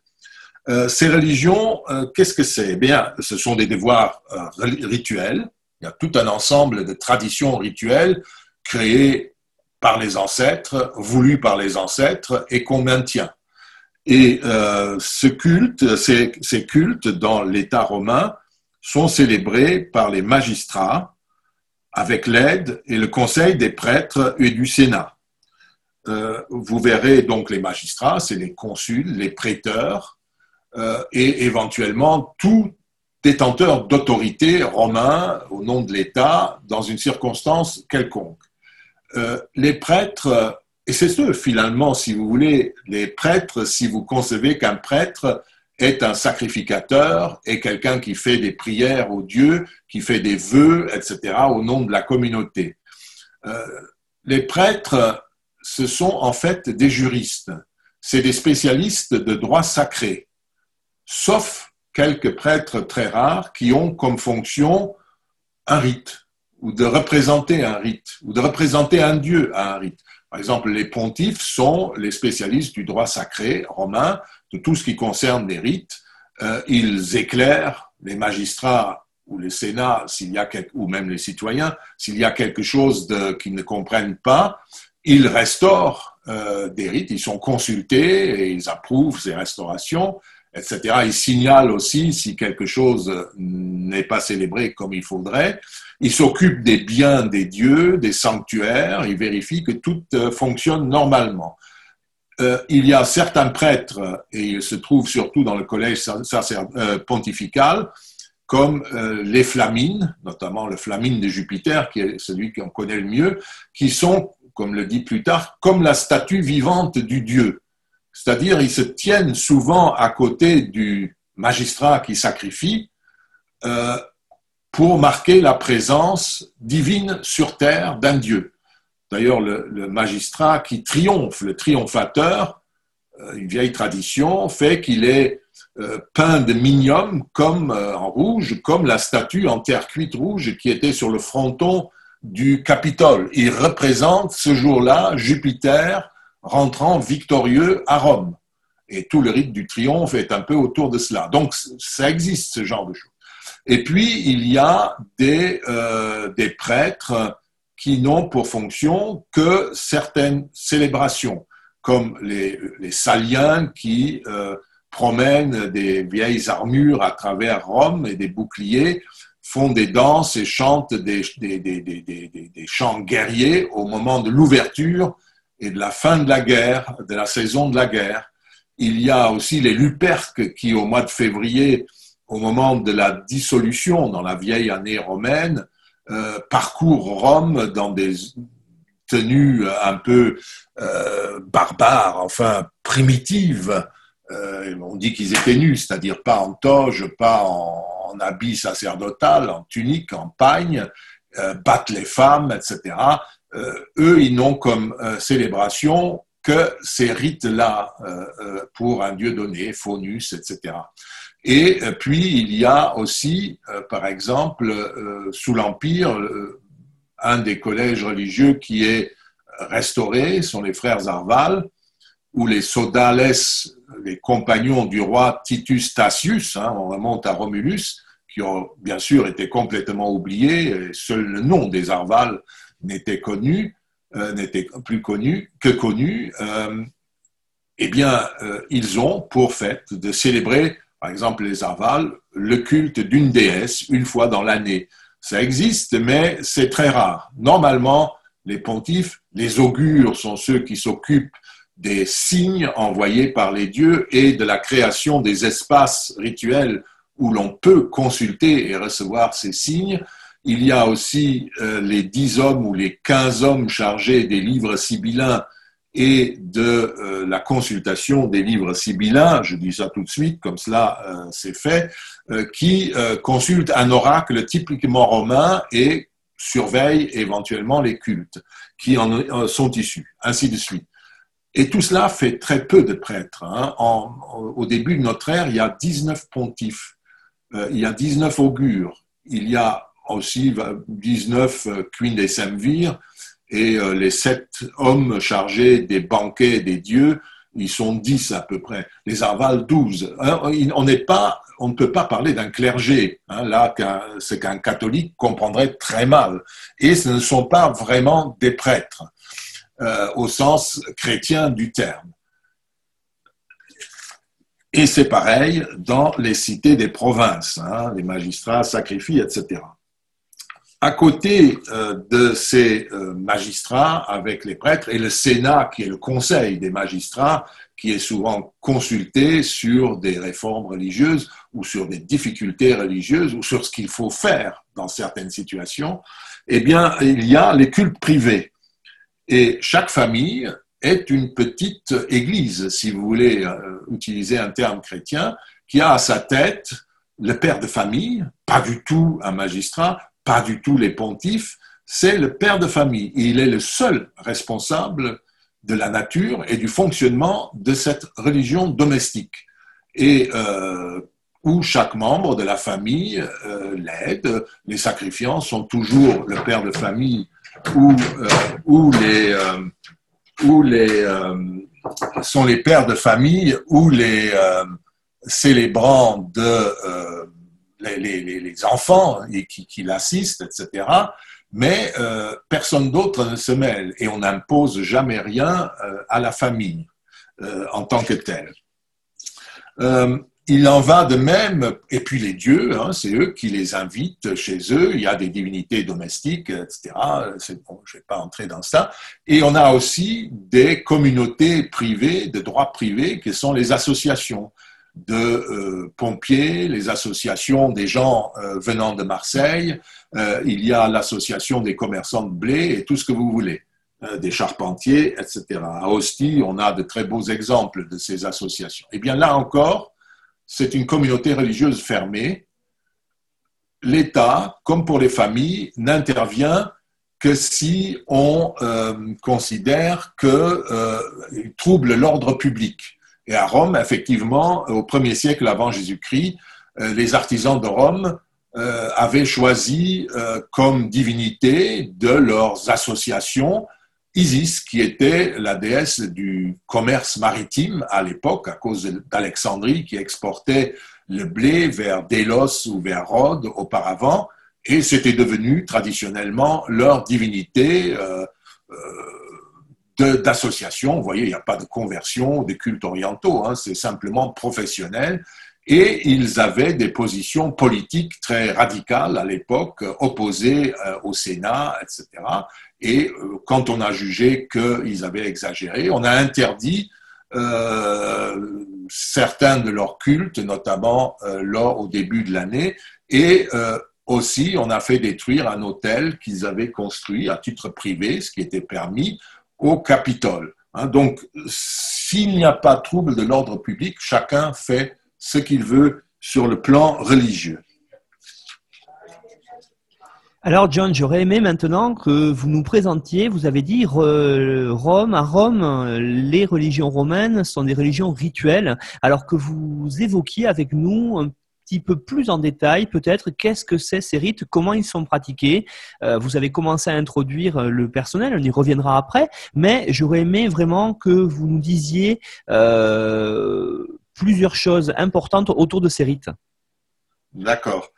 Euh, ces religions, euh, qu'est-ce que c'est? Eh Bien, ce sont des devoirs euh, rituels. Il y a tout un ensemble de traditions rituelles créées par les ancêtres, voulues par les ancêtres et qu'on maintient. Et ce culte, ces, ces cultes dans l'État romain sont célébrés par les magistrats avec l'aide et le conseil des prêtres et du Sénat. vous verrez donc les magistrats, c'est les consuls, les prêteurs, euh, et éventuellement tout détenteur d'autorité romain au nom de l'État dans une circonstance quelconque. Euh, les prêtres, et c'est ce finalement, si vous voulez, les prêtres, si vous concevez qu'un prêtre est un sacrificateur et quelqu'un qui fait des prières aux dieux, qui fait des vœux, etc., au nom de la communauté. Euh, les prêtres, ce sont en fait des juristes, c'est des spécialistes de droit sacré sauf quelques prêtres très rares qui ont comme fonction un rite, ou de représenter un rite, ou de représenter un dieu à un rite. Par exemple, les pontifes sont les spécialistes du droit sacré romain, de tout ce qui concerne les rites. Euh, ils éclairent les magistrats ou les sénats, s'il y a ou même les citoyens, s'il y a quelque chose qu'ils ne comprennent pas, ils restaurent euh, des rites, ils sont consultés et ils approuvent ces restaurations etc. Il signale aussi si quelque chose n'est pas célébré comme il faudrait. Il s'occupe des biens des dieux, des sanctuaires, il vérifie que tout euh, fonctionne normalement. Euh, il y a certains prêtres, et ils se trouvent surtout dans le collège euh, pontifical, comme les flamines, notamment le flamine de Jupiter, qui est celui qu'on connaît le mieux, qui sont, comme le dit plus tard, comme la statue vivante du dieu. C'est-à-dire, ils se tiennent souvent à côté du magistrat qui sacrifie euh, pour marquer la présence divine sur terre d'un Dieu. D'ailleurs, le, magistrat qui triomphe, le triomphateur, euh, une vieille tradition, fait qu'il est euh, peint de minium comme en rouge, comme la statue en terre cuite rouge qui était sur le fronton du Capitole. Il représente ce jour-là Jupiter rentrant victorieux à Rome. Et tout le rite du triomphe est un peu autour de cela. Donc, ça existe, ce genre de choses. Et puis, il y a euh, des prêtres qui n'ont pour fonction que certaines célébrations, comme les, Saliens qui euh, promènent des vieilles armures à travers Rome et des boucliers, font des danses et chantent des, des chants guerriers au moment de l'ouverture et de la fin de la guerre, de la saison de la guerre. Il y a aussi les Luperques qui, au mois de février, au moment de la dissolution dans la vieille année romaine, euh, parcourent Rome dans des tenues un peu euh, barbares, enfin primitives. Euh, on dit qu'ils étaient nus, c'est-à-dire pas en toge, pas en, habit sacerdotal, en tunique, en pagne, battent les femmes, etc. Eux, ils n'ont comme célébration que ces rites-là pour un dieu donné, Faunus, etc. Et puis, il y a aussi, par exemple, sous l'Empire, un des collèges religieux qui est restauré sont les frères Arval, où les Sodales, les compagnons du roi Titus Tacius, hein, on remonte à Romulus, qui ont bien sûr été complètement oubliés, seul le nom des Arval n'était connu, euh, n'était plus connu que connu, euh, eh bien, euh, ils ont pour fait de célébrer, par exemple les Arvales, le culte d'une déesse une fois dans l'année. Ça existe, mais c'est très rare. Normalement, les pontifes, les augures sont ceux qui s'occupent des signes envoyés par les dieux et de la création des espaces rituels où l'on peut consulter et recevoir ces signes. Il y a aussi euh, les dix hommes ou les quinze hommes chargés des livres sibyllins et de euh, la consultation des livres sibyllins, je dis ça tout de suite, comme cela euh, c'est fait, qui consultent un oracle typiquement romain et surveillent éventuellement les cultes qui en sont issus, ainsi de suite. Et tout cela fait très peu de prêtres. Hein. au début de notre ère, il y a 19 pontifes, euh, il y a 19 augures, il y a aussi 19 queen des semvirs et euh, les sept hommes chargés des banquets des dieux, ils sont 10 à peu près. Les arvales, 12. Hein, on ne peut pas parler d'un clergé. Hein, là, ce qu'un catholique comprendrait très mal. Et ce ne sont pas vraiment des prêtres, euh, au sens chrétien du terme. Et c'est pareil dans les cités des provinces. Hein, les magistrats sacrifient, etc. À côté euh, de ces euh, magistrats avec les prêtres et le Sénat, qui est le conseil des magistrats, qui est souvent consulté sur des réformes religieuses ou sur des difficultés religieuses ou sur ce qu'il faut faire dans certaines situations, eh bien, il y a les cultes privés. Et chaque famille est une petite église, si vous voulez euh, utiliser un terme chrétien, qui a à sa tête le père de famille, pas du tout un magistrat, pas du tout les pontifes, c'est le père de famille. il est le seul responsable de la nature et du fonctionnement de cette religion domestique. Et euh, où chaque membre de la famille euh, l'aide. Les sacrifiants sont toujours le père de famille ou, euh, ou les, ou les sont les pères de famille ou les célébrants de les, enfants qui, qui l'assistent, etc mais euh, personne d'autre ne se mêle et on n'impose jamais rien euh, à la famille euh, en tant que telle. il en va de même, et puis les dieux, hein, c'est eux qui les invitent chez eux, il y a des divinités domestiques, etc. Je ne vais pas entrer dans ça. Et on a aussi des communautés privées, de droit privé, qui sont les associations de euh, pompiers, les associations des gens euh, venant de Marseille, euh, il y a l'association des commerçants de blé et tout ce que vous voulez, des charpentiers, etc. À Ostie, on a de très beaux exemples de ces associations. Eh bien là encore, c'est une communauté religieuse fermée. L'État, comme pour les familles, n'intervient que si on considère qu'il trouble l'ordre public. Et à Rome, effectivement, au premier siècle avant Jésus-Christ, euh, les artisans de Rome euh, avaient choisi euh, comme divinité de leurs associations Isis, qui était la déesse du commerce maritime à l'époque, à cause d'Alexandrie, qui exportait le blé vers Délos ou vers Rhodes auparavant, et c'était devenu traditionnellement leur divinité d'associations. Vous voyez, il n'y a pas de conversion des cultes orientaux, hein, c'est simplement professionnel. Et ils avaient des positions politiques très radicales à l'époque, opposées euh, au Sénat, etc. Et euh, quand on a jugé qu'ils avaient exagéré, on a interdit euh, certains de leurs cultes, notamment lors au début de l'année, et aussi on a fait détruire un hôtel qu'ils avaient construit à titre privé, ce qui était permis, au Capitole. Hein. donc, s'il n'y a pas de trouble de l'ordre public, chacun fait ce qu'il veut sur le plan religieux. Alors John, j'aurais aimé maintenant que vous nous présentiez, vous avez dit Rome, à Rome, les religions romaines sont des religions rituelles, alors que vous évoquiez avec nous un petit peu plus en détail, peut-être, qu'est-ce que c'est ces rites, comment ils sont pratiqués. Euh, vous avez commencé à introduire euh, le personnel, on y reviendra après, mais j'aurais aimé vraiment que vous nous disiez euh, plusieurs choses importantes autour de ces rites. D'accord.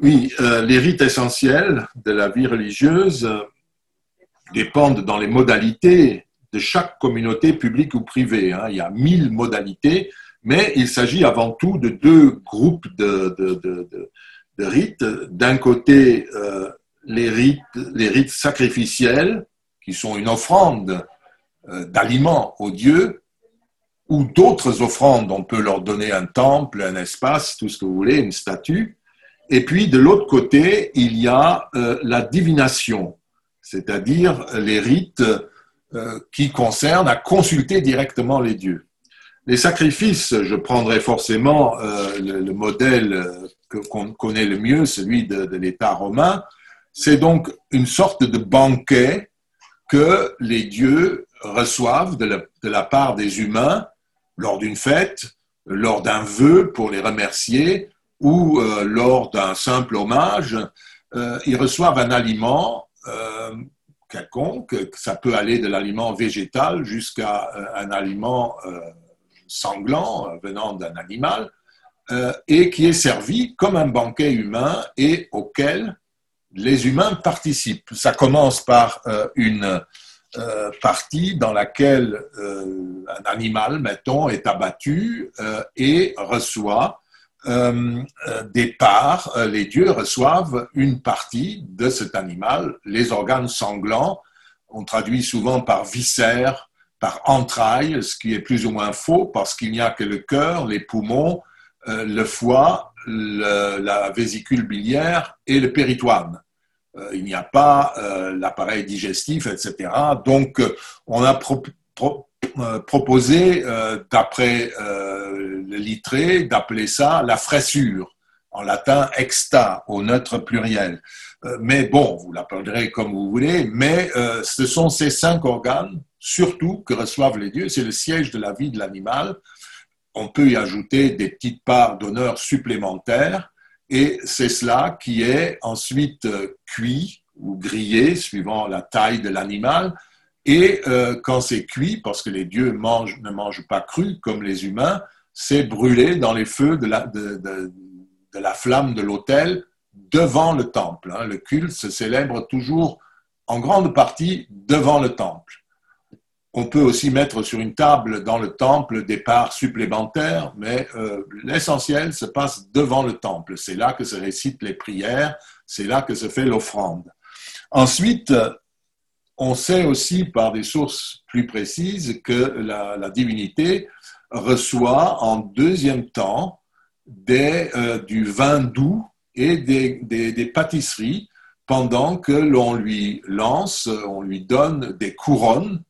Oui, les rites essentiels de la vie religieuse dépendent dans les modalités de chaque communauté publique ou privée. Hein. Il y a mille modalités mais il s'agit avant tout de deux groupes de, rites. D'un côté, euh, les, rites, sacrificiels, qui sont une offrande euh, d'aliments aux dieux, ou d'autres offrandes. On peut leur donner un temple, un espace, tout ce que vous voulez, une statue. Et puis, de l'autre côté, il y a euh, la divination, c'est-à-dire les rites qui concernent à consulter directement les dieux. Les sacrifices, je prendrais forcément euh, le, modèle euh, qu'on connaît le mieux, celui de, l'État romain. C'est donc une sorte de banquet que les dieux reçoivent de la, part des humains, lors d'une fête, lors d'un vœu pour les remercier ou euh, lors d'un simple hommage, ils reçoivent un aliment quelconque, ça peut aller de l'aliment végétal jusqu'à un aliment sanglant venant d'un animal, et qui est servi comme un banquet humain et auquel les humains participent. Ça commence par une euh, partie dans laquelle euh, un animal, mettons, est abattu euh, et reçoit des parts. les dieux reçoivent une partie de cet animal, les organes sanglants. On traduit souvent par viscères, par entrailles, ce qui est plus ou moins faux parce qu'il n'y a que le cœur, les poumons, le foie, la vésicule biliaire et le péritoine. Euh, il n'y a pas euh, l'appareil digestif, etc. Donc, euh, on a proposé, d'après le littré, d'appeler ça la fraissure, en latin exta, au neutre pluriel. mais bon, vous l'appellerez comme vous voulez, mais ce sont ces cinq organes, surtout, que reçoivent les dieux. C'est le siège de la vie de l'animal. On peut y ajouter des petites parts d'honneur supplémentaires et c'est cela qui est ensuite euh, cuit ou grillé suivant la taille de l'animal. Et euh, quand c'est cuit, parce que les dieux ne mangent pas cru comme les humains, c'est brûlé dans les feux de la, de, la flamme de l'autel devant le temple. Hein. Le culte se célèbre toujours en grande partie devant le temple. On peut aussi mettre sur une table dans le temple des parts supplémentaires, mais euh, l'essentiel se passe devant le temple. C'est là que se récitent les prières, c'est là que se fait l'offrande. Ensuite, on sait aussi par des sources plus précises que la, divinité reçoit en deuxième temps euh, du vin doux et des pâtisseries pendant que l'on lui lance, on lui donne des couronnes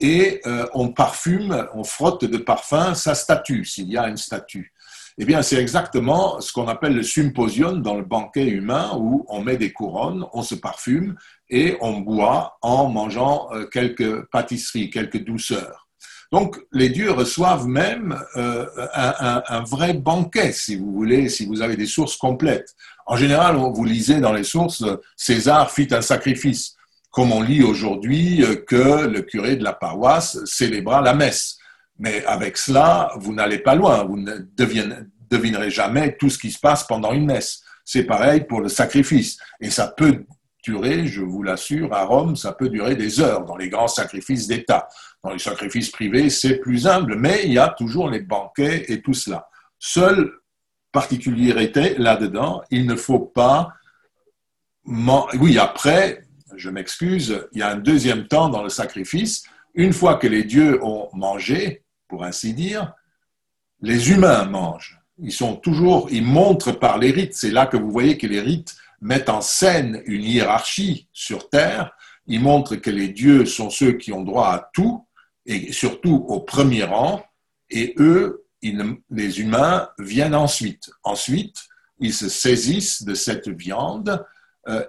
et euh, on parfume, on frotte de parfum sa statue, s'il y a une statue. Eh bien, c'est exactement ce qu'on appelle le symposium dans le banquet humain où on met des couronnes, on se parfume et on boit en mangeant euh, quelques pâtisseries, quelques douceurs. Donc, les dieux reçoivent même euh, un, un, vrai banquet, si vous voulez, si vous avez des sources complètes. En général, vous lisez dans les sources, César fit un sacrifice comme on lit aujourd'hui euh, que le curé de la paroisse célébra la messe. Mais avec cela, vous n'allez pas loin, vous ne devinerez jamais tout ce qui se passe pendant une messe. C'est pareil pour le sacrifice. Et ça peut durer, je vous l'assure, à Rome, ça peut durer des heures dans les grands sacrifices d'État. Dans les sacrifices privés, c'est plus humble, mais il y a toujours les banquets et tout cela. Seule particularité là-dedans, il ne faut pas... Oui, après, je m'excuse, il y a un deuxième temps dans le sacrifice. Une fois que les dieux ont mangé, pour ainsi dire, les humains mangent. Ils sont toujours, ils montrent par les rites. C'est là que vous voyez que les rites mettent en scène une hiérarchie sur terre. Ils montrent que les dieux sont ceux qui ont droit à tout et surtout au premier rang. Et eux, les humains viennent ensuite. Ensuite, ils se saisissent de cette viande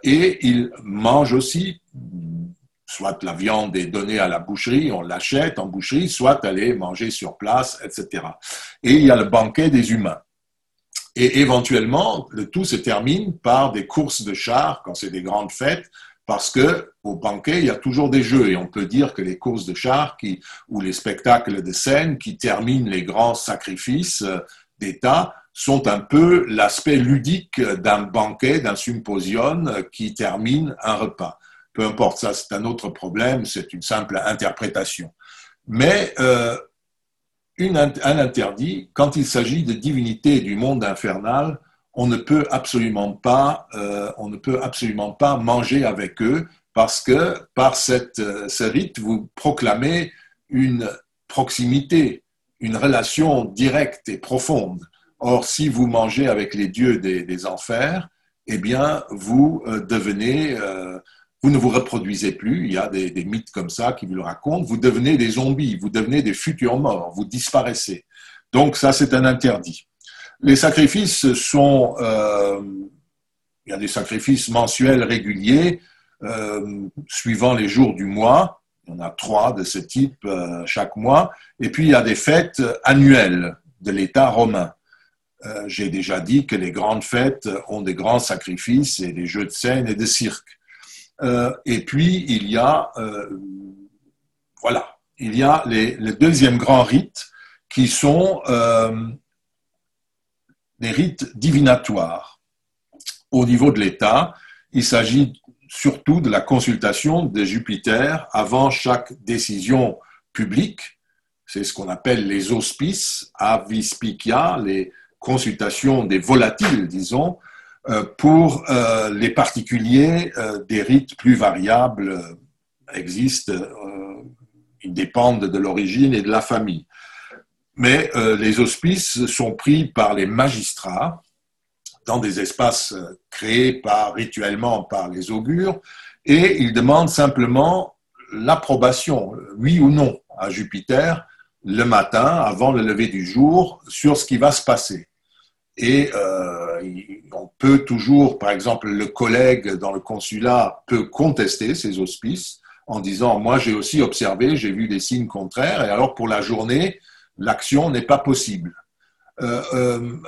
et ils mangent aussi, soit la viande est donnée à la boucherie, on l'achète en boucherie, soit elle est mangée sur place, etc. Et il y a le banquet des humains. Et éventuellement, le tout se termine par des courses de chars quand c'est des grandes fêtes, parce que au banquet, il y a toujours des jeux et on peut dire que les courses de chars ou les spectacles de scène qui terminent les grands sacrifices euh, d'État sont un peu l'aspect ludique d'un banquet, d'un symposium qui termine un repas. Peu importe, ça c'est un autre problème, c'est une simple interprétation. Mais euh, un interdit, quand il s'agit de divinités du monde infernal, on ne peut absolument pas, euh, on ne peut absolument pas manger avec eux parce que par cette, euh, ce rite, vous proclamez une proximité, une relation directe et profonde. Or, si vous mangez avec les dieux des, enfers, eh bien, vous euh, devenez, euh, vous ne vous reproduisez plus. Il y a des, mythes comme ça qui vous le racontent. Vous devenez des zombies, vous devenez des futurs morts, vous disparaissez. Donc, ça, c'est un interdit. Les sacrifices sont, euh, il y a des sacrifices mensuels réguliers, suivant les jours du mois. Il y en a trois de ce type chaque mois. Et puis, il y a des fêtes annuelles de l'État romain. J'ai déjà dit que les grandes fêtes ont des grands sacrifices et des jeux de scène et de cirque. et puis, il y a, voilà, il y a les, les deuxième grand rite qui sont euh, des rites divinatoires. Au niveau de l'État, il s'agit surtout de la consultation de Jupiter avant chaque décision publique. C'est ce qu'on appelle les auspices, avispicia, les consultations des volatiles, disons, euh, pour euh, les particuliers, des rites plus variables existent, ils dépendent de l'origine et de la famille mais euh, les hospices sont pris par les magistrats dans des espaces euh, créés par, rituellement par les augures et ils demandent simplement l'approbation, oui ou non, à Jupiter le matin avant le lever du jour sur ce qui va se passer. Et euh, on peut toujours, par exemple, le collègue dans le consulat peut contester ces auspices en disant, moi j'ai aussi observé, j'ai vu des signes contraires, et alors pour la journée, l'action n'est pas possible. Euh, euh,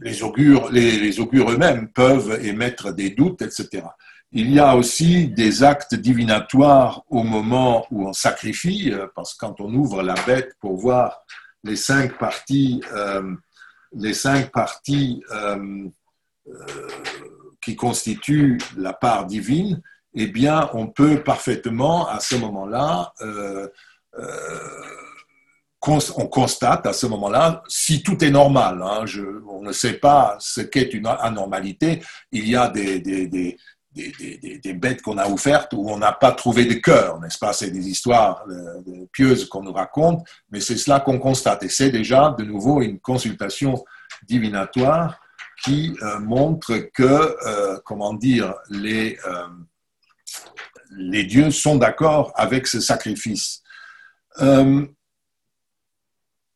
les augures, les, augures eux-mêmes peuvent émettre des doutes, etc. Il y a aussi des actes divinatoires au moment où on sacrifie, parce que quand on ouvre la bête pour voir les cinq parties, les cinq parties qui constituent la part divine, eh bien, on peut parfaitement, à ce moment-là, on constate à ce moment-là si tout est normal. Hein, on ne sait pas ce qu'est une anormalité. Il y a des, bêtes qu'on a offertes où on n'a pas trouvé de cœur, n'est-ce pas? C'est des histoires euh, pieuses qu'on nous raconte, mais c'est cela qu'on constate. Et c'est déjà de nouveau une consultation divinatoire qui euh, montre que, euh, comment dire, les, les dieux sont d'accord avec ce sacrifice.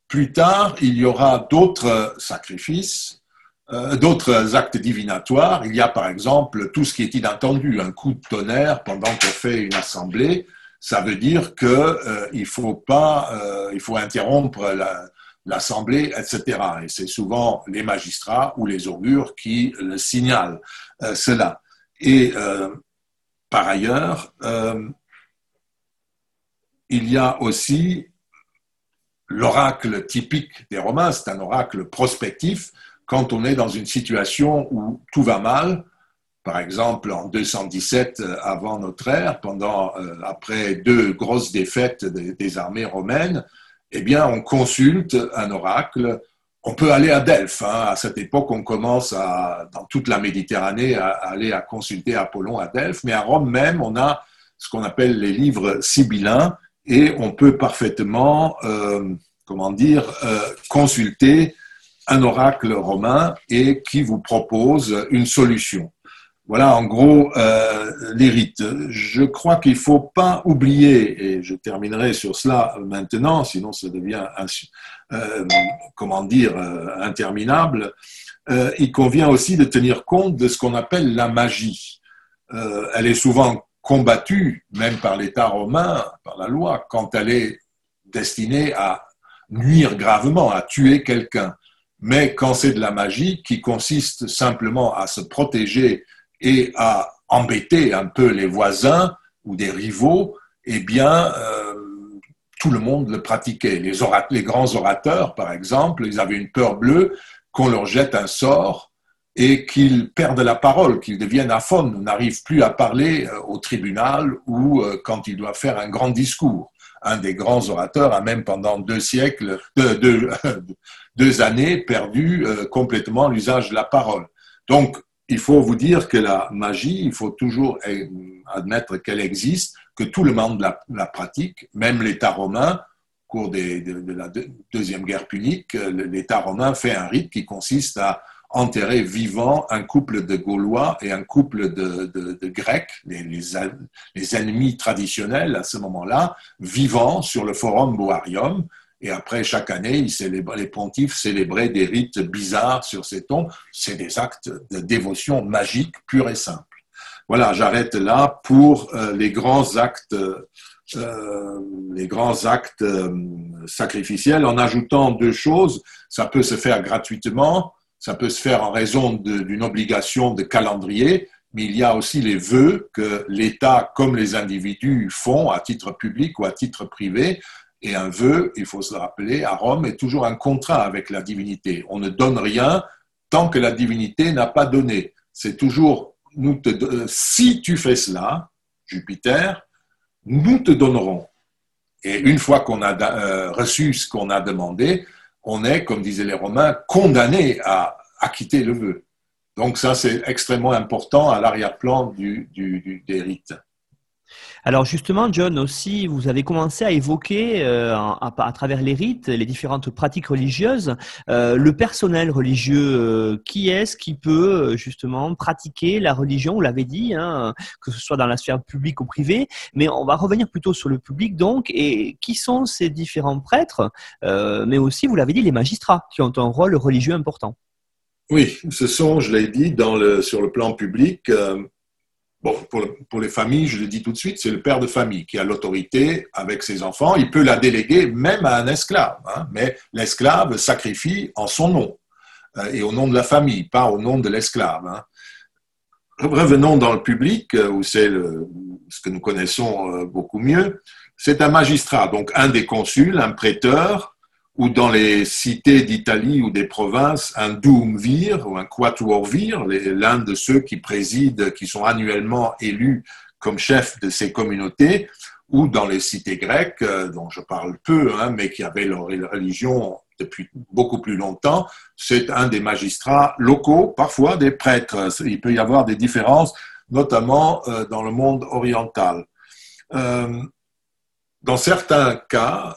Plus tard, il y aura d'autres sacrifices, euh, d'autres actes divinatoires. Il y a par exemple tout ce qui est inattendu, un coup de tonnerre pendant qu'on fait une assemblée. Ça veut dire qu'il euh, faut pas, euh, il faut interrompre l'assemblée, etc. Et c'est souvent les magistrats ou les augures qui le signalent cela. Et par ailleurs, il y a aussi l'oracle typique des Romains, c'est un oracle prospectif quand on est dans une situation où tout va mal. Par exemple, en 217 euh, avant notre ère, pendant euh, après deux grosses défaites des, armées romaines, eh bien, on consulte un oracle. On peut aller à Delphes. Hein. À cette époque, on commence dans toute la Méditerranée à, aller consulter Apollon à Delphes. Mais à Rome même, on a ce qu'on appelle les livres sibyllins et on peut parfaitement, euh, comment dire, consulter un oracle romain et qui vous propose une solution. Voilà en gros euh, les rites. Je crois qu'il ne faut pas oublier, et je terminerai sur cela maintenant, sinon ça devient, comment dire, interminable, il convient aussi de tenir compte de ce qu'on appelle la magie. elle est souvent combattue, même par l'État romain, par la loi, quand elle est destinée à nuire gravement, à tuer quelqu'un. Mais quand c'est de la magie qui consiste simplement à se protéger et à embêter un peu les voisins ou des rivaux, eh bien, euh, tout le monde le pratiquait. Les, grands orateurs, par exemple, ils avaient une peur bleue qu'on leur jette un sort et qu'ils perdent la parole, qu'ils deviennent aphones, n'arrivent plus à parler euh, au tribunal ou euh, quand ils doivent faire un grand discours. Un des grands orateurs a même pendant deux siècles, années perdu euh, complètement l'usage de la parole. Donc, il faut vous dire que la magie, il faut toujours admettre qu'elle existe, que tout le monde la, pratique, même l'État romain, au cours de, de la Deuxième Guerre punique, l'État romain fait un rite qui consiste à enterrer vivant un couple de Gaulois et un couple de, Grecs, les, les, ennemis traditionnels à ce moment-là, vivant sur le forum Boarium. Et après, chaque année, les pontifes célébraient des rites bizarres sur ces tombes. C'est des actes de dévotion magique pure et simple. Voilà, j'arrête là pour euh, les grands actes les grands actes sacrificiels en ajoutant deux choses. Ça peut se faire gratuitement, ça peut se faire en raison d'une obligation de calendrier, mais il y a aussi les vœux que l'État comme les individus font à titre public ou à titre privé. Et un vœu, il faut se le rappeler, à Rome est toujours un contrat avec la divinité. On ne donne rien tant que la divinité n'a pas donné. C'est toujours, nous te, si tu fais cela, Jupiter, nous te donnerons. Et une fois qu'on a euh, reçu ce qu'on a demandé, on est, comme disaient les Romains, condamné à acquitter le vœu. Donc ça, c'est extrêmement important à l'arrière-plan du, des rites. Alors justement, John, aussi, vous avez commencé à évoquer euh, à, travers les rites, les différentes pratiques religieuses, euh, le personnel religieux. Euh, qui est-ce qui peut justement pratiquer la religion? Vous l'avez dit, hein, que ce soit dans la sphère publique ou privée, mais on va revenir plutôt sur le public donc. Et qui sont ces différents prêtres, mais aussi, vous l'avez dit, les magistrats qui ont un rôle religieux important Oui, ce sont, je l'ai dit, dans le, sur le plan public Pour, les familles, je le dis tout de suite, c'est le père de famille qui a l'autorité avec ses enfants. Il peut la déléguer même à un esclave, hein, mais l'esclave sacrifie en son nom euh, et au nom de la famille, pas au nom de l'esclave. Hein. Revenons dans le public, euh, où c'est ce que nous connaissons euh, beaucoup mieux. C'est un magistrat, donc un des consuls, un prêteur, ou dans les cités d'Italie ou des provinces, un Doumvir ou un Quatuorvir, l'un de ceux qui président, qui sont annuellement élus comme chef de ces communautés, ou dans les cités grecques, euh, dont je parle peu, hein, mais qui avaient leur religion depuis beaucoup plus longtemps, c'est un des magistrats locaux, parfois des prêtres. Il peut y avoir des différences, notamment euh, dans le monde oriental. Euh, dans certains cas,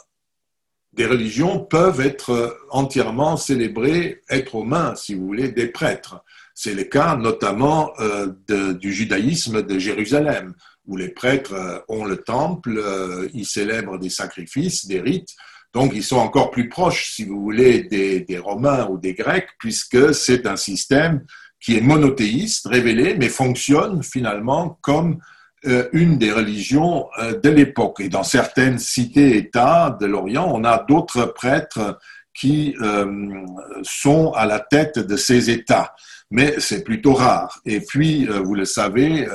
des religions peuvent être entièrement célébrées, être aux mains, si vous voulez, des prêtres. C'est le cas notamment euh, du judaïsme de Jérusalem, où les prêtres euh, ont le temple, euh, ils célèbrent des sacrifices, des rites, donc ils sont encore plus proches, si vous voulez, des, des Romains ou des Grecs, puisque c'est un système qui est monothéiste, révélé, mais fonctionne finalement comme euh, une des religions euh, de l'époque. Et dans certaines cités-États de l'Orient, on a d'autres prêtres qui euh, sont à la tête de ces États. Mais c'est plutôt rare. Et puis, vous le savez,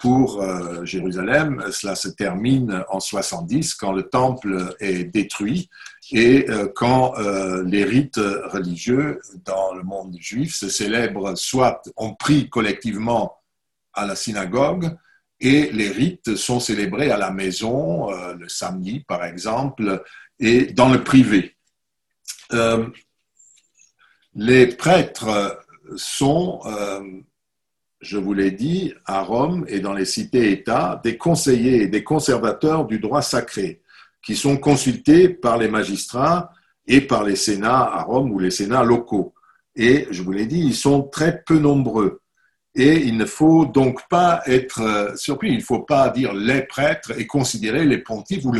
pour Jérusalem, cela se termine en 70 quand le temple est détruit et quand les rites religieux dans le monde juif se célèbrent soit on prie collectivement à la synagogue, et les rites sont célébrés à la maison, euh, le samedi par exemple, et dans le privé. Euh, les prêtres sont, euh, je vous l'ai dit, à Rome et dans les cités-États, des conseillers et des conservateurs du droit sacré, qui sont consultés par les magistrats et par les sénats à Rome ou les sénats locaux. Et je vous l'ai dit, ils sont très peu nombreux. Et il ne faut donc pas être euh, surpris, il ne faut pas dire les prêtres et considérer les pontifs ou.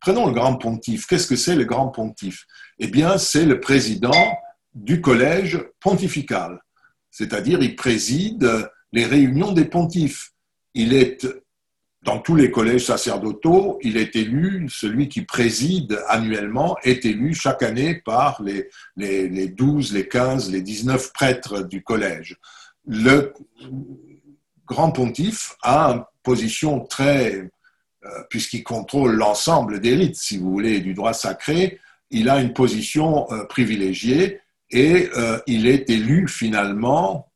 Prenons le grand pontife. Qu'est-ce que c'est le grand pontife? Eh bien, c'est le président du collège pontifical, c'est-à-dire il préside les réunions des pontifes. Il est dans tous les collèges sacerdotaux, il est élu, celui qui préside annuellement est élu chaque année par les, les, les 12, les 15, les 19 prêtres du collège le grand pontife a une position très, euh, puisqu'il contrôle l'ensemble des rites, si vous voulez, du droit sacré, il a une position euh, privilégiée et euh, il est élu finalement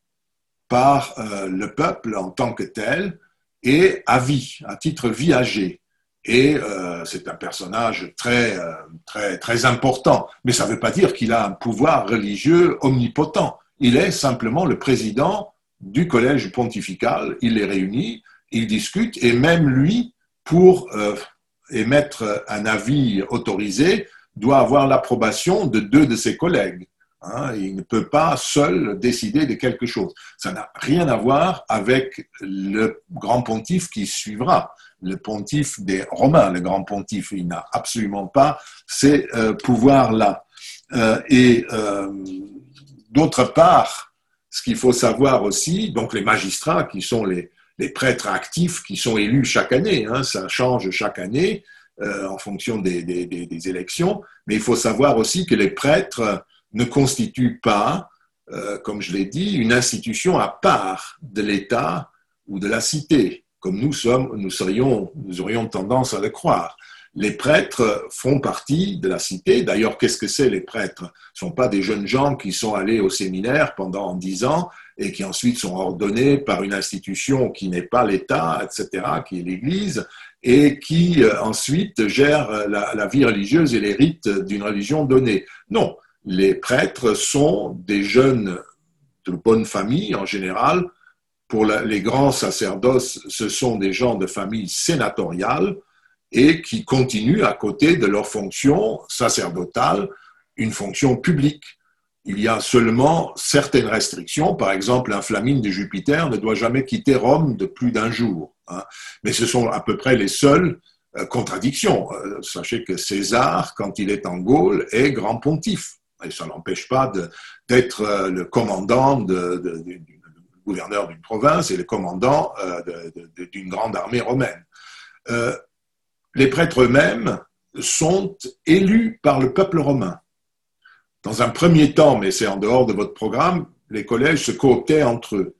par le peuple en tant que tel et à vie, à titre viager. Et c'est un personnage très, très, très important. Mais ça ne veut pas dire qu'il a un pouvoir religieux omnipotent. Il est simplement le président du collège pontifical. Il les réunit, il discute, et même lui, pour euh, émettre un avis autorisé, doit avoir l'approbation de deux de ses collègues. Hein. il ne peut pas seul décider de quelque chose. Ça n'a rien à voir avec le grand pontife qui suivra, le pontife des Romains. Le grand pontife, il n'a absolument pas ces euh, pouvoirs-là. Euh, et D'autre part, ce qu'il faut savoir aussi, donc les magistrats qui sont les, prêtres actifs qui sont élus chaque année. Hein, ça change chaque année euh, en fonction des, des, élections. Mais il faut savoir aussi que les prêtres ne constituent pas, euh, comme je l'ai dit, une institution à part de l'État ou de la cité, comme nous sommes, nous serions, nous aurions tendance à le croire les prêtres font partie de la cité. D'ailleurs, qu'est-ce que c'est les prêtres? Ce ne sont pas des jeunes gens qui sont allés au séminaire pendant dix ans et qui ensuite sont ordonnés par une institution qui n'est pas l'État, etc., qui est l'Église, et qui euh, ensuite gère la, vie religieuse et les rites d'une religion donnée. Non, les prêtres sont des jeunes de bonne famille en général. Pour les grands sacerdoces, ce sont des gens de famille sénatoriale et qui continuent à côté de leur fonction sacerdotale une fonction publique. Il y a seulement certaines restrictions. Par exemple, un flamine de Jupiter ne doit jamais quitter Rome de plus d'un jour. Hein. Mais ce sont à peu près les seules euh, contradictions. Euh, sachez que César, quand il est en Gaule, est grand pontife. Et ça n'empêche pas d'être euh, le commandant de, gouverneur d'une province et le commandant d'une grande armée romaine les prêtres eux-mêmes sont élus par le peuple romain. Dans un premier temps, mais c'est en dehors de votre programme, les collèges se cooptaient entre eux.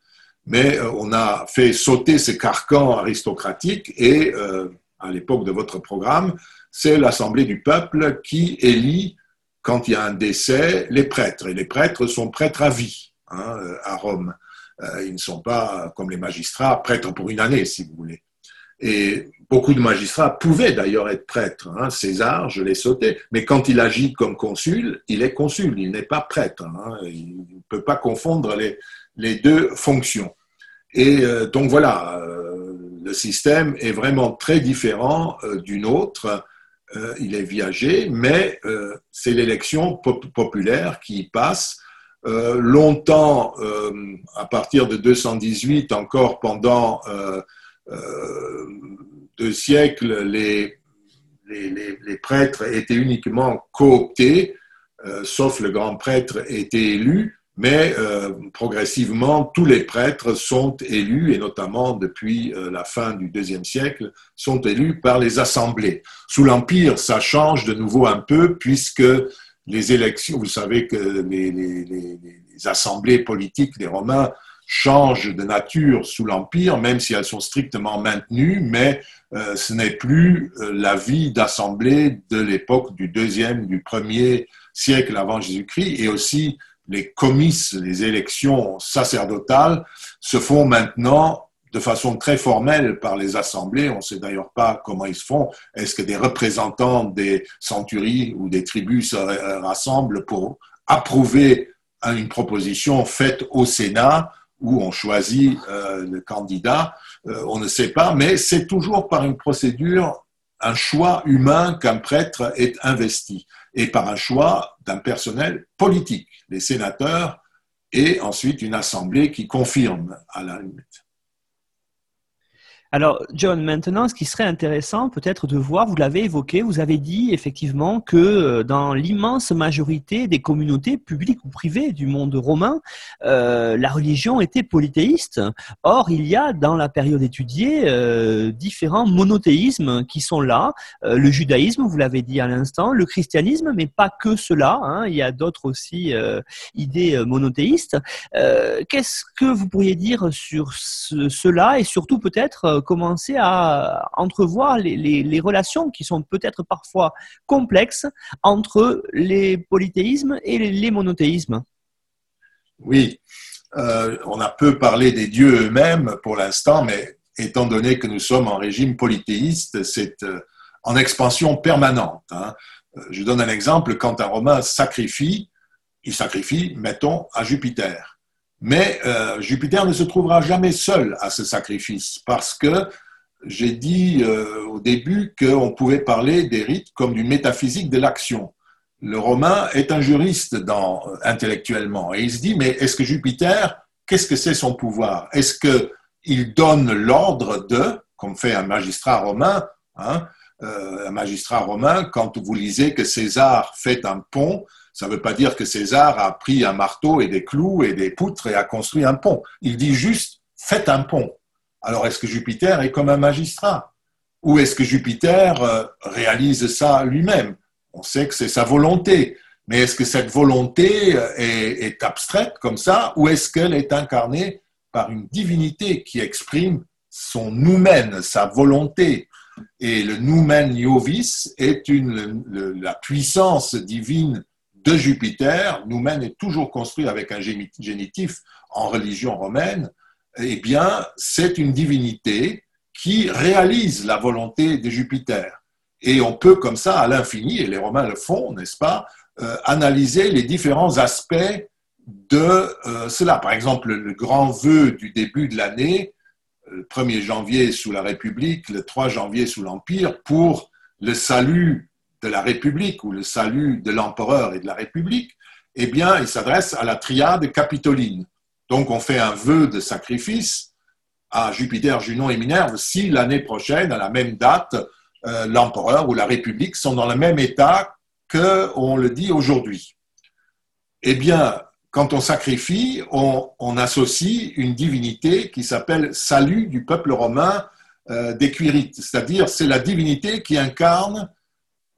Mais euh, on a fait sauter ces carcans aristocratiques et, euh, à l'époque de votre programme, c'est l'Assemblée du peuple qui élit, quand il y a un décès, les prêtres. Et les prêtres sont prêtres à vie hein, à Rome. Euh, ils ne sont pas, comme les magistrats, prêtres pour une année, si vous voulez. Et beaucoup de magistrats pouvaient d'ailleurs être prêtres. Hein. César, je l'ai sauté. Mais quand il agit comme consul, il est consul, il n'est pas prêtre. Hein. Il ne peut pas confondre les, deux fonctions. Et euh, donc voilà, euh, le système est vraiment très différent euh, d'une autre. il est viagé, mais c'est l'élection populaire qui passe. longtemps, à partir de 218, encore pendant deux siècles, les, les, prêtres étaient uniquement cooptés, euh, sauf le grand prêtre était élu, mais euh, progressivement, tous les prêtres sont élus, et notamment depuis la fin du deuxième siècle, sont élus par les assemblées. Sous l'Empire, ça change de nouveau un peu, puisque les élections, vous savez que les, les assemblées politiques des Romains changent de nature sous l'Empire, même si elles sont strictement maintenues, mais euh, ce n'est plus euh, la vie d'assemblée de l'époque du deuxième, du premier siècle avant Jésus-Christ, et aussi les comices, les élections sacerdotales se font maintenant de façon très formelle par les assemblées. On ne sait d'ailleurs pas comment ils se font. Est-ce que des représentants des centuries ou des tribus se rassemblent pour approuver une proposition faite au Sénat où on choisit euh, le candidat, euh, on ne sait pas, mais c'est toujours par une procédure, un choix humain qu'un prêtre est investi, et par un choix d'un personnel politique, les sénateurs, et ensuite une assemblée qui confirme à la limite. Alors, John, maintenant, ce qui serait intéressant peut-être de voir, vous l'avez évoqué, vous avez dit effectivement que euh, dans l'immense majorité des communautés publiques ou privées du monde romain, euh, la religion était polythéiste. Or, il y a dans la période étudiée euh, différents monothéismes qui sont là. le judaïsme, vous l'avez dit à l'instant, le christianisme, mais pas que cela. Hein, il y a d'autres aussi idées monothéistes. Qu'est-ce que vous pourriez dire sur cela et surtout peut-être commencer à entrevoir les, relations qui sont peut-être parfois complexes entre les polythéismes et les, monothéismes. Oui, euh, on a peu parlé des dieux eux-mêmes pour l'instant, mais étant donné que nous sommes en régime polythéiste, c'est euh, en expansion permanente. Hein. Euh, je donne un exemple, quand un Romain sacrifie, il sacrifie, mettons, à Jupiter. Mais euh, Jupiter ne se trouvera jamais seul à ce sacrifice parce que j'ai dit euh, au début qu'on pouvait parler des rites comme d'une métaphysique de l'action. Le Romain est un juriste intellectuellement et il se dit mais est-ce que Jupiter, qu'est-ce que c'est son pouvoir? Est-ce qu'il donne l'ordre de, comme fait un magistrat romain, hein, euh, un magistrat romain, quand vous lisez que César fait un pont, ça ne veut pas dire que César a pris un marteau et des clous et des poutres et a construit un pont. Il dit juste faites un pont. Alors est-ce que Jupiter est comme un magistrat? Ou est-ce que Jupiter euh, réalise ça lui-même? On sait que c'est sa volonté. Mais est-ce que cette volonté euh, est, abstraite comme ça? Ou est-ce qu'elle est incarnée par une divinité qui exprime son noumen, sa volonté? Et le noumen iovis est la puissance divine de Jupiter. Noumen est toujours construit avec un génitif en religion romaine. Eh bien, c'est une divinité qui réalise la volonté de Jupiter. Et on peut comme ça, à l'infini, et les Romains le font, n'est-ce pas, euh, analyser les différents aspects de euh, cela. Par exemple, le grand vœu du début de l'année, le 1er janvier sous la République, le 3 janvier sous l'Empire, pour le salut de la République ou le salut de l'empereur et de la République, eh bien, il s'adresse à la triade capitoline. Donc, on fait un vœu de sacrifice à Jupiter, Junon et Minerve si l'année prochaine, à la même date, euh, l'empereur ou la République sont dans le même état qu'on le dit aujourd'hui. Eh bien, quand on sacrifie, on, associe une divinité qui s'appelle Salut du peuple romain euh, des Cuirites, c'est-à-dire c'est la divinité qui incarne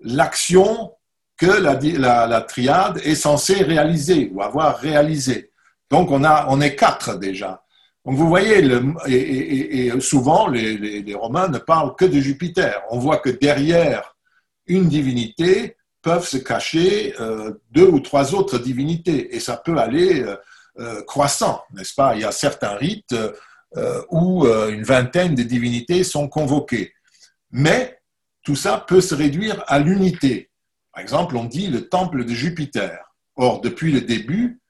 l'action que la, la, triade est censée réaliser ou avoir réalisé. Donc on, a, on est quatre déjà. Donc vous voyez, le, et, souvent les, les, Romains ne parlent que de Jupiter. On voit que derrière une divinité, peuvent se cacher euh, deux ou trois autres divinités, et ça peut aller euh, euh, croissant, n'est-ce pas? Il y a certains rites où une vingtaine de divinités sont convoquées. Mais tout ça peut se réduire à l'unité. Par exemple, on dit le temple de Jupiter. Or, depuis le début,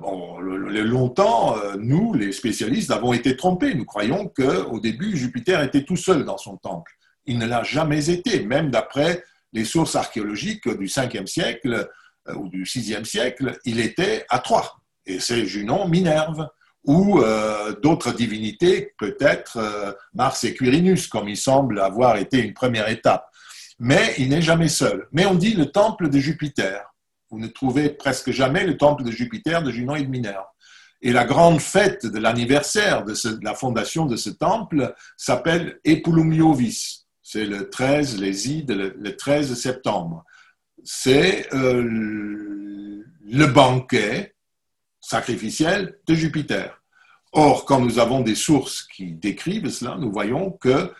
bon, longtemps, nous, les spécialistes, avons été trompés. Nous croyons qu'au début, Jupiter était tout seul dans son temple. Il ne l'a jamais été, même d'après les sources archéologiques du 5e siècle euh, ou du 6e siècle, il était à trois. Et c'est Junon, Minerve, ou euh, d'autres divinités, peut-être euh, Mars et Quirinus, comme il semble avoir été une première étape. Mais il n'est jamais seul. Mais on dit le temple de Jupiter. Vous ne trouvez presque jamais le temple de Jupiter, de Junon et de Minerve. Et la grande fête de l'anniversaire de, la fondation de ce temple s'appelle Epulumiovis c'est le 13, les Ides, le, 13 septembre. C'est euh, le banquet sacrificiel de Jupiter. Or, quand nous avons des sources qui décrivent cela, nous voyons que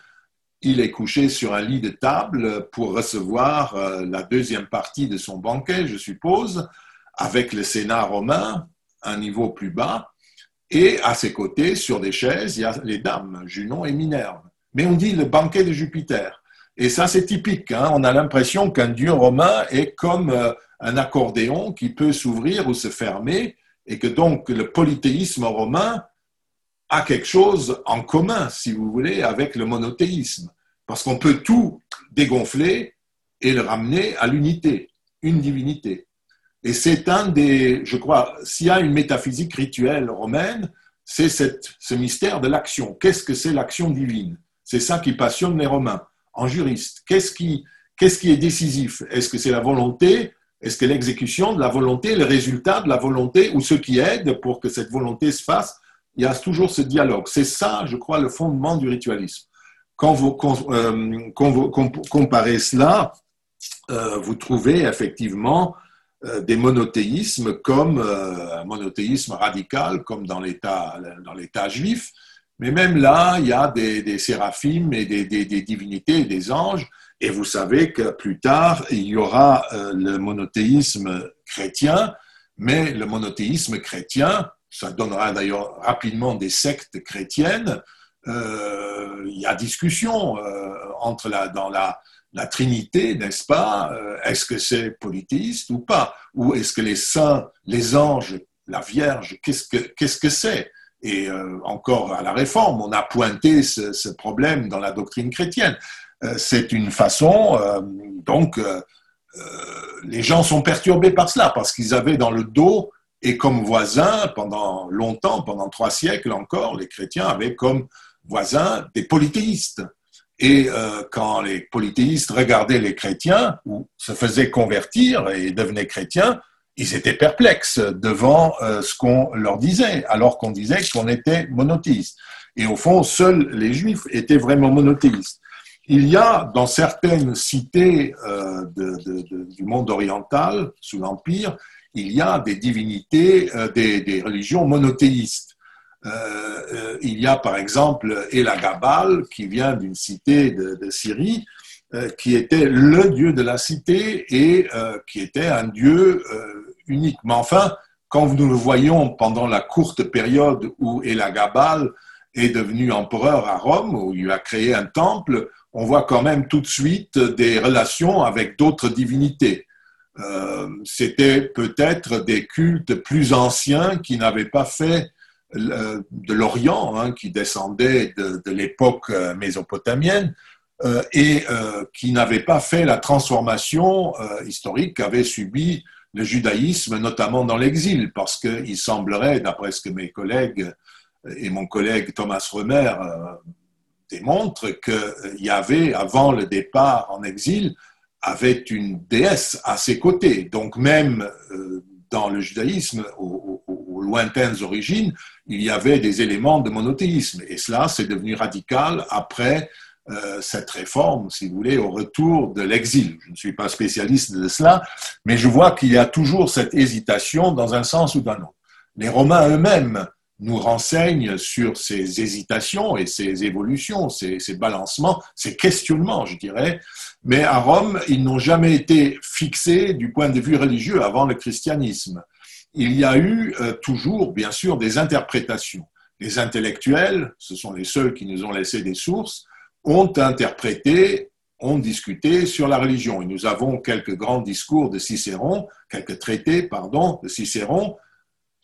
il est couché sur un lit de table pour recevoir euh, la deuxième partie de son banquet, je suppose, avec le Sénat romain, un niveau plus bas, et à ses côtés, sur des chaises, il y a les dames, Junon et Minerve mais on dit le banquet de Jupiter. Et ça, c'est typique. Hein. On a l'impression qu'un dieu romain est comme euh, un accordéon qui peut s'ouvrir ou se fermer, et que donc le polythéisme romain a quelque chose en commun, si vous voulez, avec le monothéisme. Parce qu'on peut tout dégonfler et le ramener à l'unité, une divinité. Et c'est un des, je crois, s'il y a une métaphysique rituelle romaine, c'est ce mystère de l'action. Qu'est-ce que c'est l'action divine? C'est ça qui passionne les Romains. En juriste, qu'est-ce qui, qu'est-ce qui est décisif? Est-ce que c'est la volonté? Est-ce que l'exécution de la volonté, le résultat de la volonté, ou ce qui aide pour que cette volonté se fasse Il y a toujours ce dialogue. C'est ça, je crois, le fondement du ritualisme. Quand vous, euh, comparez cela, euh, vous trouvez effectivement euh, des monothéismes comme un monothéisme radical, comme dans l'État, juif, mais même là, il y a des, des séraphimes et des, des, des, divinités, des anges. Et vous savez que plus tard, il y aura le monothéisme chrétien, mais le monothéisme chrétien, ça donnera d'ailleurs rapidement des sectes chrétiennes. Euh, il y a discussion euh, entre la, dans la, la Trinité, n'est-ce pas Est-ce que c'est polythéiste ou pas? Ou est-ce que les saints, les anges, la Vierge, qu'est-ce que qu'est-ce que c'est? Et euh, encore à la Réforme, on a pointé ce, problème dans la doctrine chrétienne. Euh, c'est une façon, euh, donc, les gens sont perturbés par cela, parce qu'ils avaient dans le dos, et comme voisins, pendant longtemps, pendant trois siècles encore, les chrétiens avaient comme voisins des polythéistes. Et quand les polythéistes regardaient les chrétiens, ou se faisaient convertir et devenaient chrétiens, ils étaient perplexes devant euh, ce qu'on leur disait, alors qu'on disait qu'on était monothéiste. Et au fond, seuls les Juifs étaient vraiment monothéistes. Il y a dans certaines cités euh, du monde oriental, sous l'Empire, il y a des divinités, euh, des, religions monothéistes. Euh, il y a par exemple Elagabal, qui vient d'une cité de, Syrie, qui était le dieu de la cité et qui était un dieu unique. Mais enfin, quand nous le voyons pendant la courte période où Elagabal est devenu empereur à Rome, où il a créé un temple, on voit quand même tout de suite des relations avec d'autres divinités. Euh, c'était peut-être des cultes plus anciens qui n'avaient pas fait euh, de l'Orient, hein, qui descendaient de, l'époque euh, mésopotamienne, et qui n'avaient pas fait la transformation historique qu'avait subi le judaïsme, notamment dans l'exil, parce qu'il semblerait, d'après ce que mes collègues et mon collègue Thomas Remer démontre qu'il y avait, avant le départ en exil, avait une déesse à ses côtés. Donc même euh, dans le judaïsme, aux, lointaines origines, il y avait des éléments de monothéisme. Et cela, c'est devenu radical après euh, cette réforme, si vous voulez, au retour de l'exil. Je ne suis pas spécialiste de cela, mais je vois qu'il y a toujours cette hésitation dans un sens ou dans l'autre. Les Romains eux-mêmes nous renseigne sur ces hésitations et ces évolutions, ces, balancements, ces questionnements, je dirais. Mais à Rome, ils n'ont jamais été fixés du point de vue religieux avant le christianisme. Il y a eu euh, toujours, bien sûr, des interprétations. Les intellectuels, ce sont les seuls qui nous ont laissé des sources, ont interprété, ont discuté sur la religion. Et nous avons quelques grands discours de Cicéron, quelques traités, pardon, de Cicéron,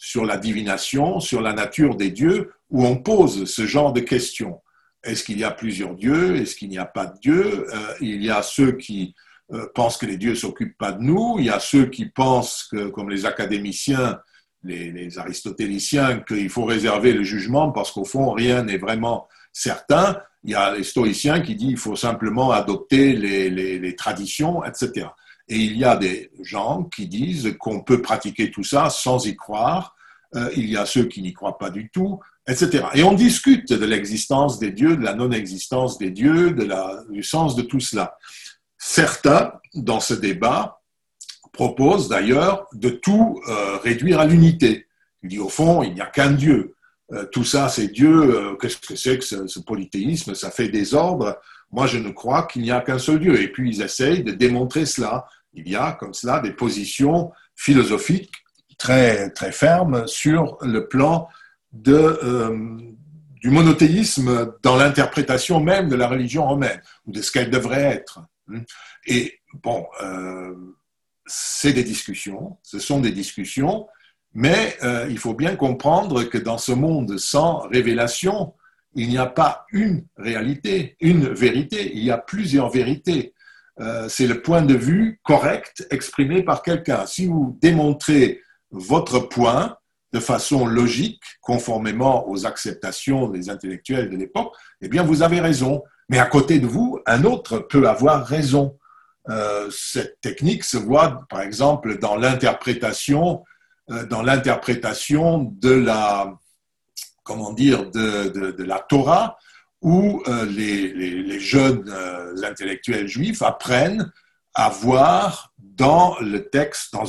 sur la divination, sur la nature des dieux, où on pose ce genre de questions. Est-ce qu'il y a plusieurs dieux? Est-ce qu'il n'y a pas de dieux? Euh, Il y a ceux qui euh, pensent que les dieux s'occupent pas de nous. Il y a ceux qui pensent que, comme les académiciens, les, aristotéliciens, qu'il faut réserver le jugement parce qu'au fond, rien n'est vraiment certain. Il y a les stoïciens qui disent qu'il faut simplement adopter les, les traditions, etc. Et il y a des gens qui disent qu'on peut pratiquer tout ça sans y croire euh, il y a ceux qui n'y croient pas du tout, etc. Et on discute de l'existence des dieux, de la non-existence des dieux, du sens de tout cela. Certains, dans ce débat, proposent d'ailleurs de tout euh, réduire à l'unité. Il dit au fond, il n'y a qu'un Dieu. Euh, tout ça, c'est Dieu. Qu'est-ce que c'est que ce, polythéisme? Ça fait désordre. Moi, je ne crois qu'il n'y a qu'un seul Dieu. Et puis, ils essayent de démontrer cela. Il y a comme cela des positions philosophiques très, très ferme sur le plan euh, du monothéisme dans l'interprétation même de la religion romaine, ou de ce qu'elle devrait être. Et bon, euh, c'est des discussions, ce sont des discussions, mais euh, il faut bien comprendre que dans ce monde sans révélation, il n'y a pas une réalité, une vérité, il y a plusieurs vérités. c'est le point de vue correct exprimé par quelqu'un. Si vous démontrez votre point de façon logique, conformément aux acceptations des intellectuels de l'époque, eh bien, vous avez raison. Mais à côté de vous, un autre peut avoir raison. Euh, cette technique se voit, par exemple, dans l'interprétation, euh, dans l'interprétation de la, comment dire, de, la Torah, où euh, les, jeunes intellectuels juifs apprennent à voir dans le texte, dans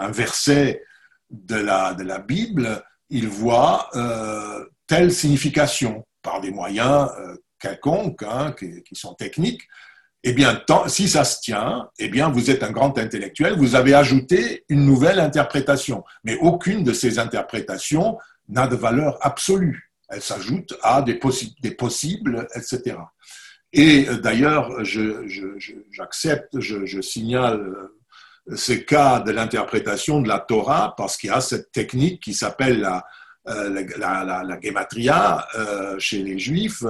un verset de la, de la Bible, il voit euh, telle signification par des moyens euh, quelconques, hein, qui, sont techniques. Eh bien, si ça se tient, eh bien, vous êtes un grand intellectuel, vous avez ajouté une nouvelle interprétation. Mais aucune de ces interprétations n'a de valeur absolue. Elle s'ajoute à des, possibles, etc. Et euh, d'ailleurs, j'accepte, je, signale ces cas de l'interprétation de la Torah parce qu'il y a cette technique qui s'appelle la, euh, la, gematria euh, chez les juifs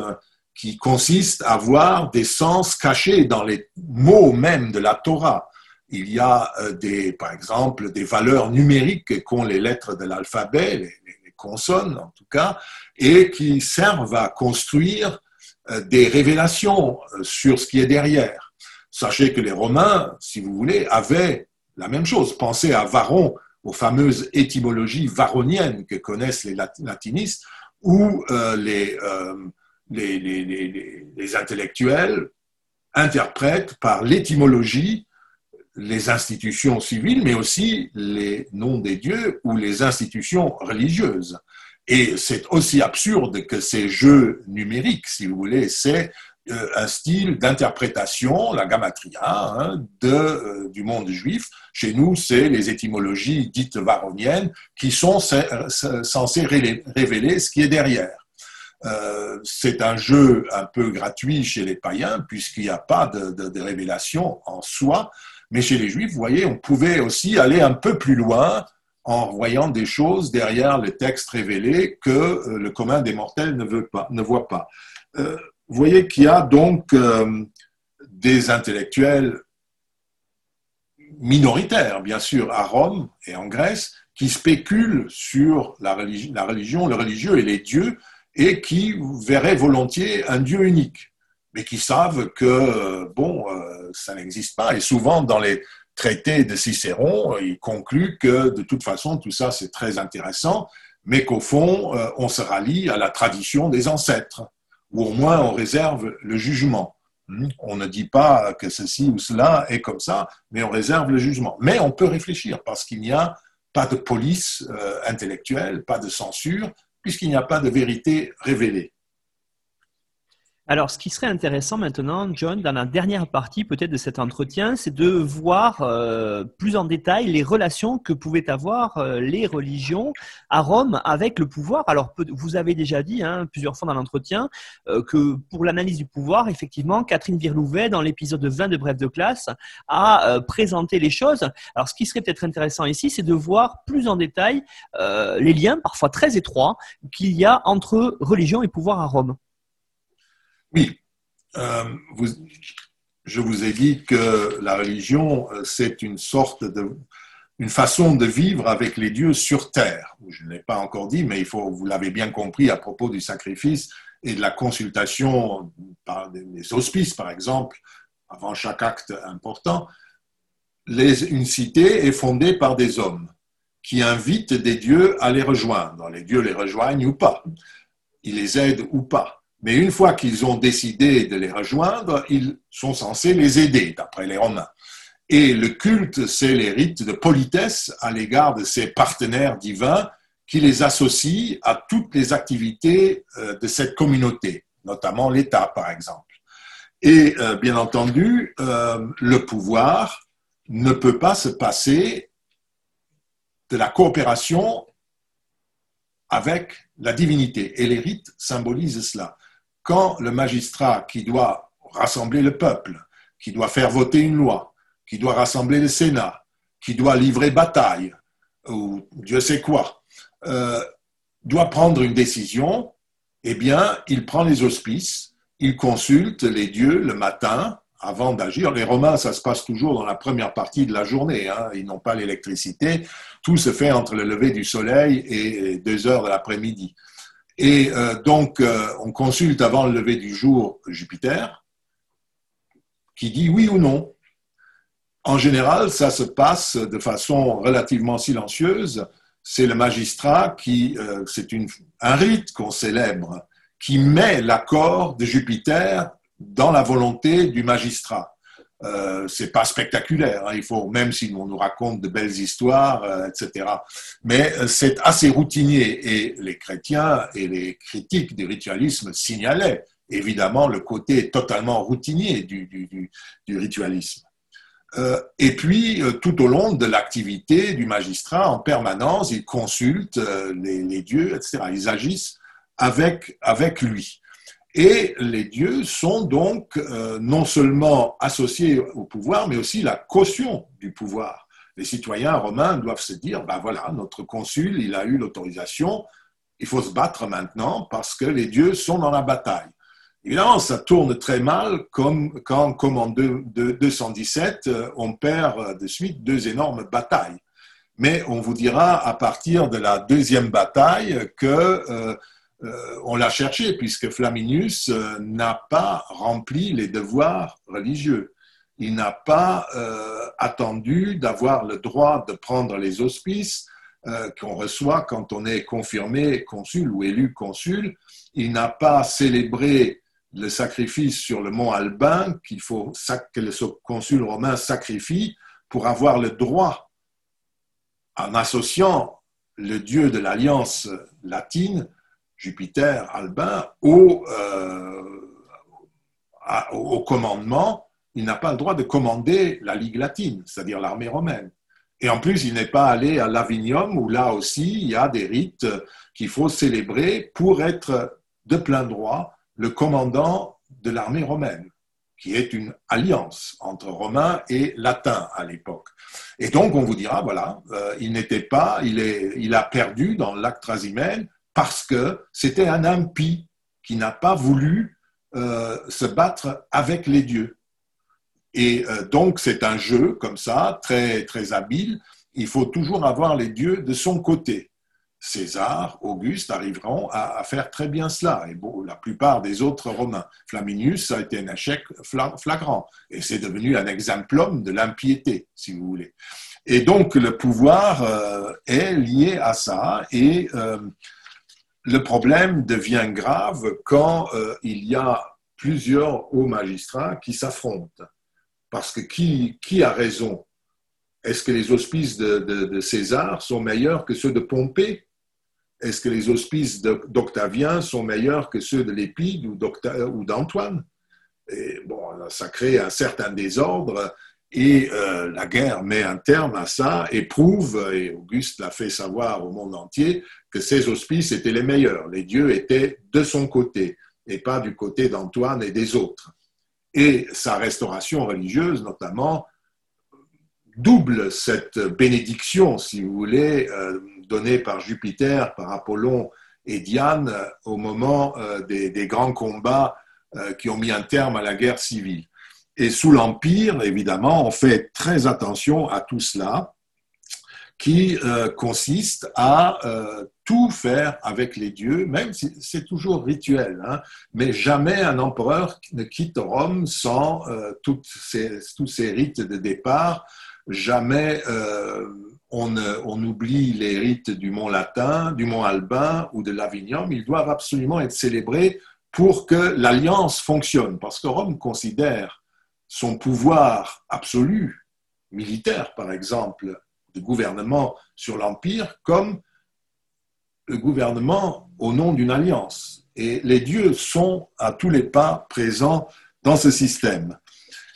qui consiste à voir des sens cachés dans les mots même de la Torah. Il y a euh, par exemple des valeurs numériques qu'ont les lettres de l'alphabet, les, consonnes en tout cas, et qui servent à construire des révélations sur ce qui est derrière. Sachez que les Romains, si vous voulez, avaient la même chose. Pensez à Varon, aux fameuses étymologies varoniennes que connaissent les latinistes, où les, les, les, les, intellectuels interprètent par l'étymologie les institutions civiles, mais aussi les noms des dieux ou les institutions religieuses. Et c'est aussi absurde que ces jeux numériques, si vous voulez, c'est euh, un style d'interprétation, la gamatria, hein, de, euh, du monde juif. Chez nous, c'est les étymologies dites varoniennes qui sont censées révéler ce qui est derrière. Euh, c'est un jeu un peu gratuit chez les païens, puisqu'il n'y a pas de, de, révélation en soi. Mais chez les juifs, vous voyez, on pouvait aussi aller un peu plus loin en voyant des choses derrière le texte révélé que euh, le commun des mortels ne, veut pas, ne voit pas. Euh, vous voyez qu'il y a donc des intellectuels minoritaires, bien sûr, à Rome et en Grèce, qui spéculent sur la religion, la religion le religieux et les dieux, et qui verraient volontiers un Dieu unique, mais qui savent que, bon, euh, ça n'existe pas. Et souvent, dans les traités de Cicéron, il conclut que, de toute façon, tout ça, c'est très intéressant, mais qu'au fond, euh, on se rallie à la tradition des ancêtres, ou au moins on réserve le jugement. Hmm? On ne dit pas que ceci ou cela est comme ça, mais on réserve le jugement. Mais on peut réfléchir parce qu'il n'y a pas de police euh, intellectuelle, pas de censure, puisqu'il n'y a pas de vérité révélée. Alors, ce qui serait intéressant maintenant, John, dans la dernière partie peut-être de cet entretien, c'est de voir euh, plus en détail les relations que pouvaient avoir euh, les religions à Rome avec le pouvoir. Alors, vous avez déjà dit hein, plusieurs fois dans l'entretien euh, que pour l'analyse du pouvoir, effectivement, Catherine Virlouvet, dans l'épisode 20 de Bref de classe, a présenté les choses. Alors, ce qui serait peut-être intéressant ici, c'est de voir plus en détail les liens, parfois très étroits, qu'il y a entre religion et pouvoir à Rome. Oui, euh, je vous ai dit que la religion, euh, c'est une sorte de, une façon de vivre avec les dieux sur terre. Je ne l'ai pas encore dit, mais il faut, vous l'avez bien compris à propos du sacrifice et de la consultation par des hospices, par exemple, avant chaque acte important. Les, une cité est fondée par des hommes qui invitent des dieux à les rejoindre. Les dieux les rejoignent ou pas. Ils les aident ou pas. Mais une fois qu'ils ont décidé de les rejoindre, ils sont censés les aider, d'après les Romains. Et le culte, c'est les rites de politesse à l'égard de ces partenaires divins qui les associent à toutes les activités euh, de cette communauté, notamment l'État, par exemple. Et euh, bien entendu, euh, le pouvoir ne peut pas se passer de la coopération avec la divinité. Et les rites symbolisent cela quand le magistrat qui doit rassembler le peuple, qui doit faire voter une loi, qui doit rassembler le Sénat, qui doit livrer bataille, ou Dieu sait quoi, euh, doit prendre une décision, eh bien, il prend les auspices, il consulte les dieux le matin avant d'agir. Les Romains, ça se passe toujours dans la première partie de la journée. Hein. Ils n'ont pas l'électricité. Tout se fait entre le lever du soleil et deux heures de l'après-midi. Et euh, donc, euh, on consulte avant le lever du jour Jupiter, qui dit oui ou non. En général, ça se passe de façon relativement silencieuse. C'est le magistrat qui, euh, c'est un rite qu'on célèbre, qui met l'accord de Jupiter dans la volonté du magistrat euh, c'est pas spectaculaire. Hein. il faut, même si on nous raconte de belles histoires, euh, etc. Mais euh, c'est assez routinier. Et les chrétiens et les critiques du ritualisme signalaient évidemment le côté totalement routinier du, du, du, ritualisme. Euh, et puis, tout au long de l'activité du magistrat, en permanence, ils consultent les, les, dieux, etc. Ils agissent avec, avec lui. Et les dieux sont donc euh, non seulement associés au pouvoir, mais aussi la caution du pouvoir. Les citoyens romains doivent se dire, ben voilà, notre consul, il a eu l'autorisation, il faut se battre maintenant parce que les dieux sont dans la bataille. Évidemment, ça tourne très mal comme quand, comme en 217, euh, on perd de suite deux énormes batailles. Mais on vous dira à partir de la deuxième bataille que euh, on l'a cherché puisque Flaminius euh, n'a pas rempli les devoirs religieux. Il n'a pas euh, attendu d'avoir le droit de prendre les auspices, euh, qu'on reçoit quand on est confirmé consul ou élu consul. Il n'a pas célébré le sacrifice sur le mont Albin qu'il faut que le consul romain sacrifie pour avoir le droit, en associant le dieu de l'alliance latine, Jupiter, Albin, au, euh, au commandement, il n'a pas le droit de commander la Ligue latine, c'est-à-dire l'armée romaine. Et en plus, il n'est pas allé à l'Avinium, où là aussi, il y a des rites qu'il faut célébrer pour être de plein droit le commandant de l'armée romaine, qui est une alliance entre Romains et Latins à l'époque. Et donc, on vous dira, voilà, euh, il n'était pas, il, est, il a perdu dans l'acte parce que c'était un impie qui n'a pas voulu euh, se battre avec les dieux. Et euh, donc, c'est un jeu comme ça, très, très habile. Il faut toujours avoir les dieux de son côté. César, Auguste arriveront à, faire très bien cela, et bon, la plupart des autres Romains. Flaminius a été un échec flagrant, et c'est devenu un exemplum de l'impiété, si vous voulez. Et donc le pouvoir euh, est lié à ça, et le problème devient grave quand il y a plusieurs hauts magistrats qui s'affrontent. Parce que qui, qui a raison? Est-ce que les hospices de, César sont meilleurs que ceux de Pompée? Est-ce que les hospices d'Octavien sont meilleurs que ceux de Lépide ou d'Antoine? Bon, ça crée un certain désordre et euh, la guerre met un terme à ça et prouve, et Auguste l'a fait savoir au monde entier, que ces hospices étaient les meilleurs. Les dieux étaient de son côté et pas du côté d'Antoine et des autres et sa restauration religieuse notamment double cette bénédiction, si vous voulez, euh, donnée par Jupiter, par Apollon et Diane au moment euh, des, grands combats euh, qui ont mis un terme à la guerre civile. Et sous l'Empire, évidemment, on fait très attention à tout cela qui euh, consiste à euh, tout faire avec les dieux, même si c'est toujours rituel, hein, mais jamais un empereur ne quitte Rome sans euh, ces, tous ces rites de départ, jamais on, on, oublie les rites du mont Latin, du mont Albin ou de l'Avignon, ils doivent absolument être célébrés pour que l'alliance fonctionne, parce que Rome considère son pouvoir absolu, militaire par exemple, gouvernement sur l'Empire comme gouvernement au nom d'une alliance. Et les dieux sont à tous les pas présents dans ce système.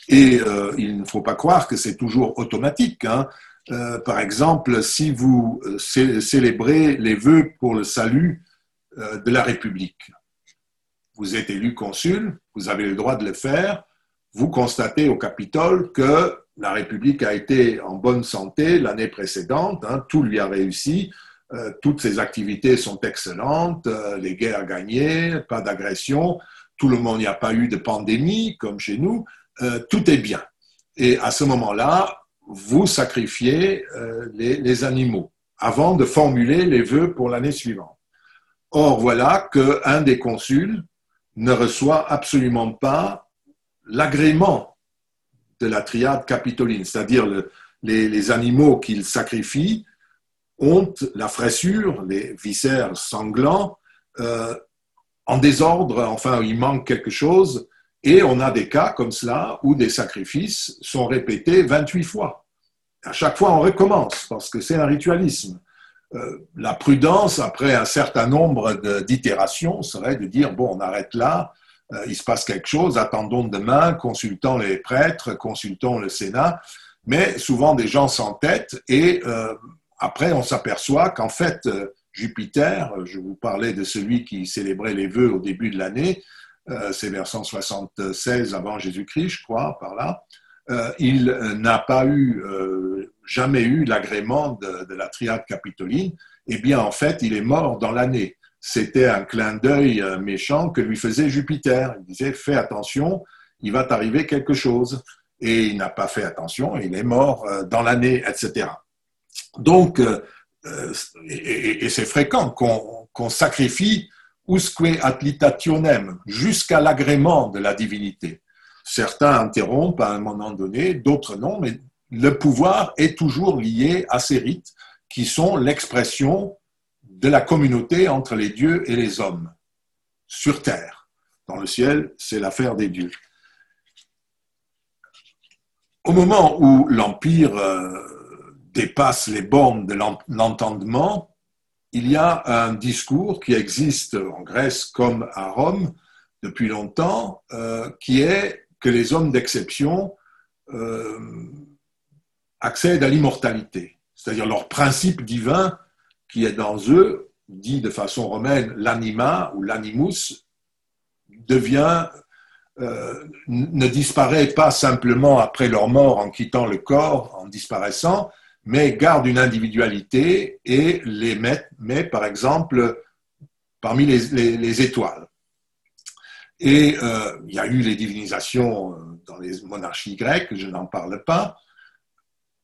Et euh, il ne faut pas croire que c'est toujours automatique. Hein. Euh, par exemple, si vous euh, célébrez les vœux pour le salut de la République, vous êtes élu consul, vous avez le droit de le faire, vous constatez au Capitole que la République a été en bonne santé l'année précédente, hein, tout lui a réussi, euh, toutes ses activités sont excellentes, euh, les guerres gagnées, pas d'agression, tout le monde, n'y a pas eu de pandémie comme chez nous, euh, tout est bien. Et à ce moment-là, vous sacrifiez les, les, animaux avant de formuler les vœux pour l'année suivante. Or, voilà qu'un des consuls ne reçoit absolument pas l'agrément de la triade capitoline, c'est-à-dire les, animaux qu'il sacrifie ont la fraissure, les viscères sanglants, euh, en désordre, enfin il manque quelque chose, et on a des cas comme cela où des sacrifices sont répétés 28 fois. À chaque fois, on recommence parce que c'est un ritualisme. Euh, la prudence, après un certain nombre d'itérations, serait de dire, bon, on arrête là, euh, il se passe quelque chose, attendons demain, consultons les prêtres, consultons le Sénat, mais souvent des gens s'entêtent et après on s'aperçoit qu'en fait euh, Jupiter, je vous parlais de celui qui célébrait les vœux au début de l'année, c'est vers 176 avant Jésus-Christ, je crois, par là, il n'a pas eu, jamais eu l'agrément de, la triade capitoline, eh bien en fait il est mort dans l'année c'était un clin d'œil euh, méchant que lui faisait Jupiter. Il disait Fais attention, il va t'arriver quelque chose. Et il n'a pas fait attention, il est mort euh, dans l'année, etc. Donc, euh, et, c'est fréquent qu'on sacrifie usque atlitationem, jusqu'à l'agrément de la divinité. Certains interrompent à un moment donné, d'autres non, mais le pouvoir est toujours lié à ces rites qui sont l'expression de la communauté entre les dieux et les hommes sur terre. Dans le ciel, c'est l'affaire des dieux. Au moment où l'Empire euh, dépasse les bornes de l'entendement, il y a un discours qui existe en Grèce comme à Rome depuis longtemps, euh, qui est que les hommes d'exception euh, accèdent à l'immortalité, c'est-à-dire leur principe divin qui est dans eux, dit de façon romaine l'anima ou l'animus, devient euh, ne disparaît pas simplement après leur mort en quittant le corps, en disparaissant, mais garde une individualité et les met, par exemple, parmi les, étoiles. Et euh, il y a eu les divinisations dans les monarchies grecques, je n'en parle pas.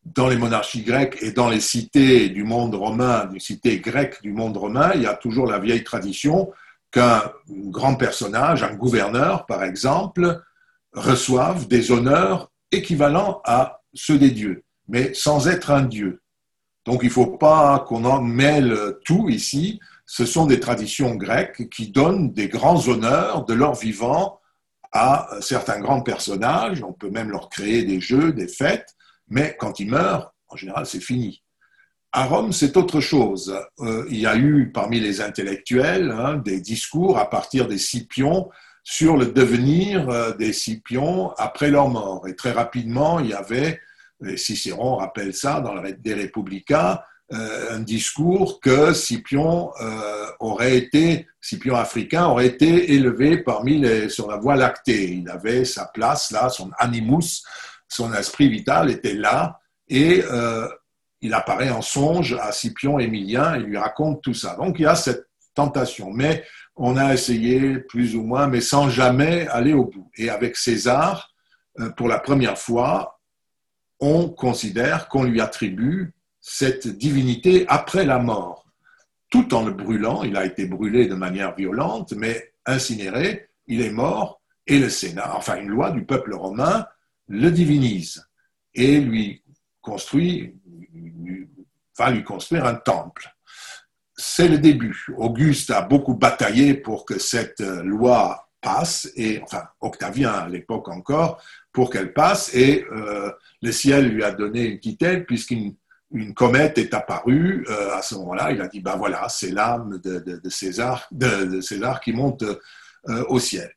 Dans les monarchies grecques et dans les cités du monde romain, des cités grecques du monde romain, il y a toujours la vieille tradition qu'un grand personnage, un gouverneur par exemple, reçoive des honneurs équivalents à ceux des dieux, mais sans être un dieu. Donc il ne faut pas qu'on en mêle tout ici. Ce sont des traditions grecques qui donnent des grands honneurs de leur vivant à certains grands personnages. On peut même leur créer des jeux, des fêtes, mais quand ils meurent, en général, c'est fini. À Rome, c'est autre chose. Euh, il y a eu parmi les intellectuels hein, des discours à partir des Scipions sur le devenir euh, des Scipions après leur mort. Et très rapidement, il y avait, Cicéron rappelle ça dans les De Republica, euh, un discours que Scipion aurait été, Scipion africain aurait été élevé parmi les, sur la voie lactée. Il avait sa place là, son animus, son esprit vital était là. Et il apparaît en songe à Scipion Émilien et lui raconte tout ça. Donc il y a cette tentation, mais on a essayé plus ou moins, mais sans jamais aller au bout. Et avec César, euh, pour la première fois, on considère qu'on lui attribue cette divinité après la mort, tout en le brûlant. Il a été brûlé de manière violente, mais incinéré, il est mort, et le Sénat, enfin une loi du peuple romain, le divinise et lui construit va lui construire un temple. C'est le début. Auguste a beaucoup bataillé pour que cette loi passe, et enfin Octavien à l'époque encore, pour qu'elle passe, et euh, le ciel lui a donné une petite aide puisqu'une une comète est apparue. Euh, à ce moment-là, il a dit, ben voilà, c'est l'âme de, César, de, César qui monte euh, au ciel.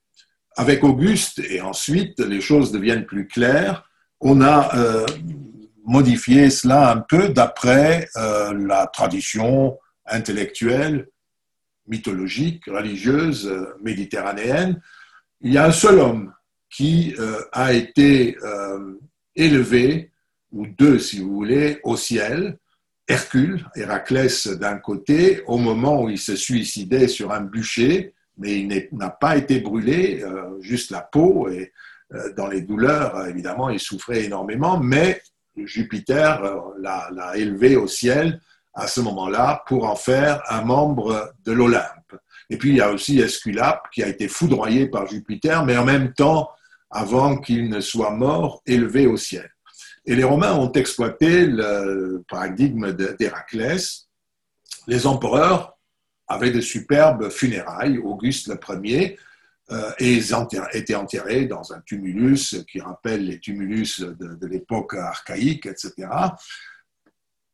Avec Auguste, et ensuite les choses deviennent plus claires, on a modifier cela un peu d'après la tradition intellectuelle, mythologique, religieuse méditerranéenne. Il y a un seul homme qui euh, a été élevé, ou deux si vous voulez, au ciel, Hercule, Héraclès d'un côté, au moment où il se suicidait sur un bûcher, mais il n'a pas été brûlé, juste la peau, et dans les douleurs, évidemment, il souffrait énormément, mais Jupiter euh, l'a élevé au ciel à ce moment-là pour en faire un membre de l'Olympe. Et puis il y a aussi Esculape qui a été foudroyé par Jupiter, mais en même temps, avant qu'il ne soit mort, élevé au ciel. Et les Romains ont exploité le paradigme d'Héraclès. Les empereurs avaient de superbes funérailles. Auguste le premier euh, et ils étaient enterrés dans un tumulus qui rappelle les tumulus de, l'époque archaïque, etc.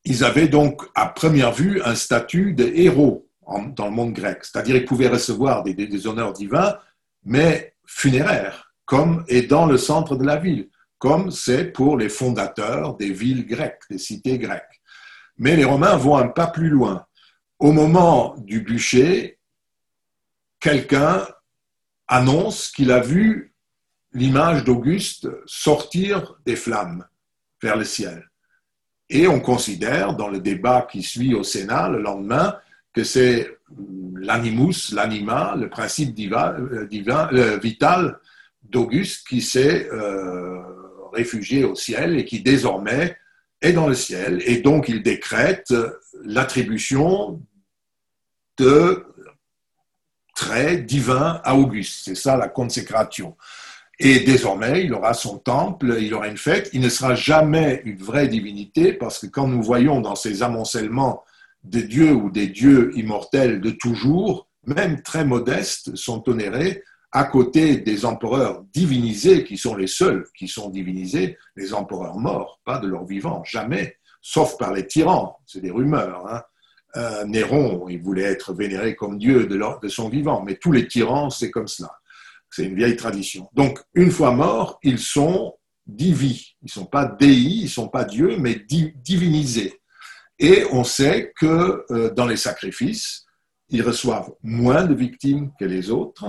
Ils avaient donc à première vue un statut de héros dans le monde grec, c'est-à-dire qu'ils pouvaient recevoir des, honneurs divins, mais funéraires, comme et dans le centre de la ville, comme c'est pour les fondateurs des villes grecques, des cités grecques. Mais les Romains vont un pas plus loin. Au moment du bûcher, quelqu'un annonce qu'il a vu l'image d'Auguste sortir des flammes vers le ciel. Et on considère, dans le débat qui suit au Sénat le lendemain, que c'est l'animus, l'anima, le principe divin, euh, vital d'Auguste qui s'est euh, réfugié au ciel et qui désormais est dans le ciel. Et donc il décrète l'attribution de très divin à Auguste. C'est ça la consécration. Et désormais, il aura son temple, il aura une fête. Il ne sera jamais une vraie divinité parce que quand nous voyons dans ces amoncellements des dieux ou des dieux immortels de toujours, même très modestes, sont onérés à côté des empereurs divinisés, qui sont les seuls qui sont divinisés, les empereurs morts, pas de leurs vivants, jamais, sauf par les tyrans, c'est des rumeurs. Hein. Euh, Néron, il voulait être vénéré comme Dieu de, son vivant, mais tous les tyrans, c'est comme cela. C'est une vieille tradition. Donc, une fois morts, ils sont divis. Ils ne sont pas déis, ils ne sont pas dieux, mais divinisés. Et on sait que euh, dans les sacrifices, ils reçoivent moins de victimes que les autres,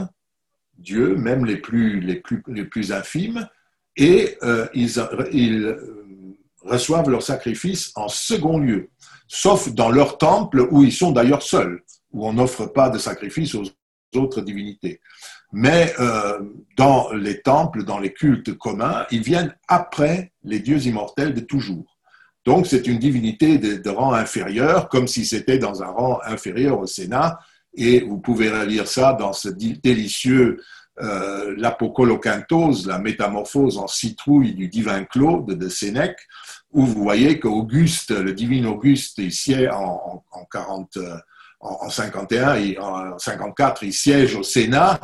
Dieu, même les plus, les plus, les plus infimes, et euh, ils, ils euh, reçoivent leurs sacrifices en second lieu, sauf dans leur temple où ils sont d'ailleurs seuls, où on n'offre pas de sacrifice aux autres divinités. Mais euh, dans les temples, dans les cultes communs, ils viennent après les dieux immortels de toujours. Donc c'est une divinité de, rang inférieur, comme si c'était dans un rang inférieur au Sénat. Et vous pouvez lire ça dans ce délicieux euh, la métamorphose en citrouille du divin Claude de Sénèque, où vous voyez qu'Auguste, le divin Auguste, il siège en, en, 40, en 51, et en 54, il siège au Sénat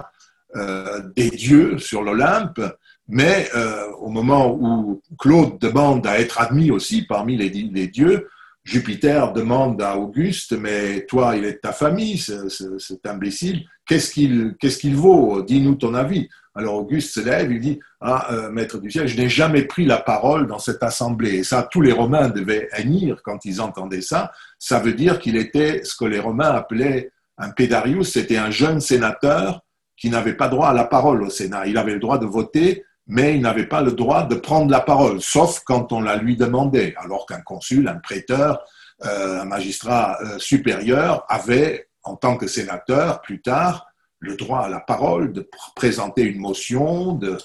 euh, des dieux sur l'Olympe, mais euh, au moment où Claude demande à être admis aussi parmi les, dieux, Jupiter demande à Auguste, mais toi, il est de ta famille, cet imbécile, qu'est-ce qu'il qu'il vaut? Dis-nous ton avis. Alors Auguste se lève, il dit, ah, euh, maître du ciel, je n'ai jamais pris la parole dans cette assemblée. Et ça, tous les Romains devaient hennir quand ils entendaient ça. Ça veut dire qu'il était ce que les Romains appelaient un pédarius, c'était un jeune sénateur qui n'avait pas droit à la parole au Sénat. Il avait le droit de voter, mais il n'avait pas le droit de prendre la parole, sauf quand on la lui demandait, alors qu'un consul, un prêteur, euh, un magistrat euh, supérieur avait, en tant que sénateur, plus tard, le droit à la parole, de présenter une motion, de,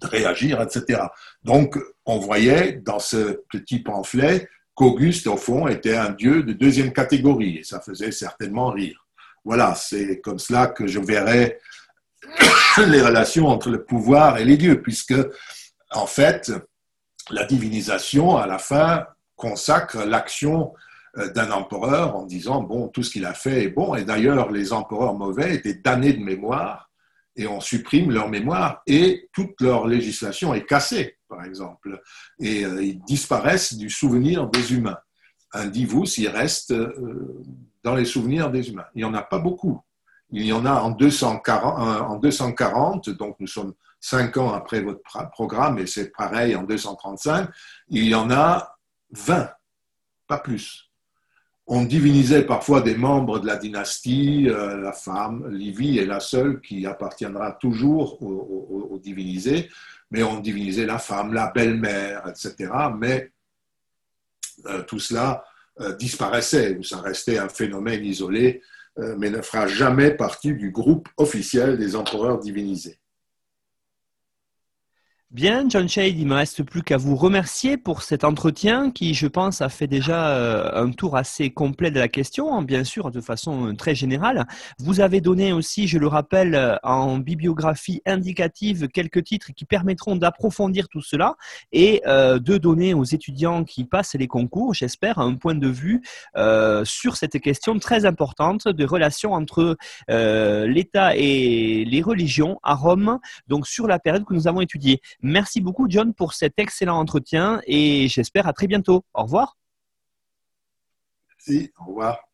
de réagir, etc. Donc, on voyait dans ce petit pamphlet qu'Auguste, au fond, était un dieu de deuxième catégorie, et ça faisait certainement rire. Voilà, c'est comme cela que je verrais les relations entre le pouvoir et les dieux, puisque, en fait, la divinisation, à la fin, consacre l'action euh, d'un empereur en disant, bon, tout ce qu'il a fait est bon, et d'ailleurs, les empereurs mauvais étaient damnés de mémoire, et on supprime leur mémoire, et toute leur législation est cassée, par exemple, et euh, ils disparaissent du souvenir des humains. Un divus, il reste euh, dans les souvenirs des humains. Il n'y en a pas beaucoup. Il y en a en 240, euh, en 240 donc nous sommes cinq ans après votre programme, et c'est pareil en 235, il y en a 20, pas plus. On divinisait parfois des membres de la dynastie, euh, la femme, Livie est la seule qui appartiendra toujours aux, divinisés, mais on divinisait la femme, la belle-mère, etc. Mais euh, tout cela disparaissait, ou ça restait un phénomène isolé mais ne fera jamais partie du groupe officiel des empereurs divinisés. Bien, John Shade, il ne me reste plus qu'à vous remercier pour cet entretien qui, je pense, a fait déjà euh, un tour assez complet de la question, hein, bien sûr, de façon euh, très générale. Vous avez donné aussi, je le rappelle, euh, en bibliographie indicative quelques titres qui permettront d'approfondir tout cela et de donner aux étudiants qui passent les concours, j'espère, un point de vue sur cette question très importante de relation entre l'État et les religions à Rome, donc sur la période que nous avons étudiée. Merci beaucoup, John, pour cet excellent entretien et j'espère à très bientôt. Au revoir. Merci, au revoir.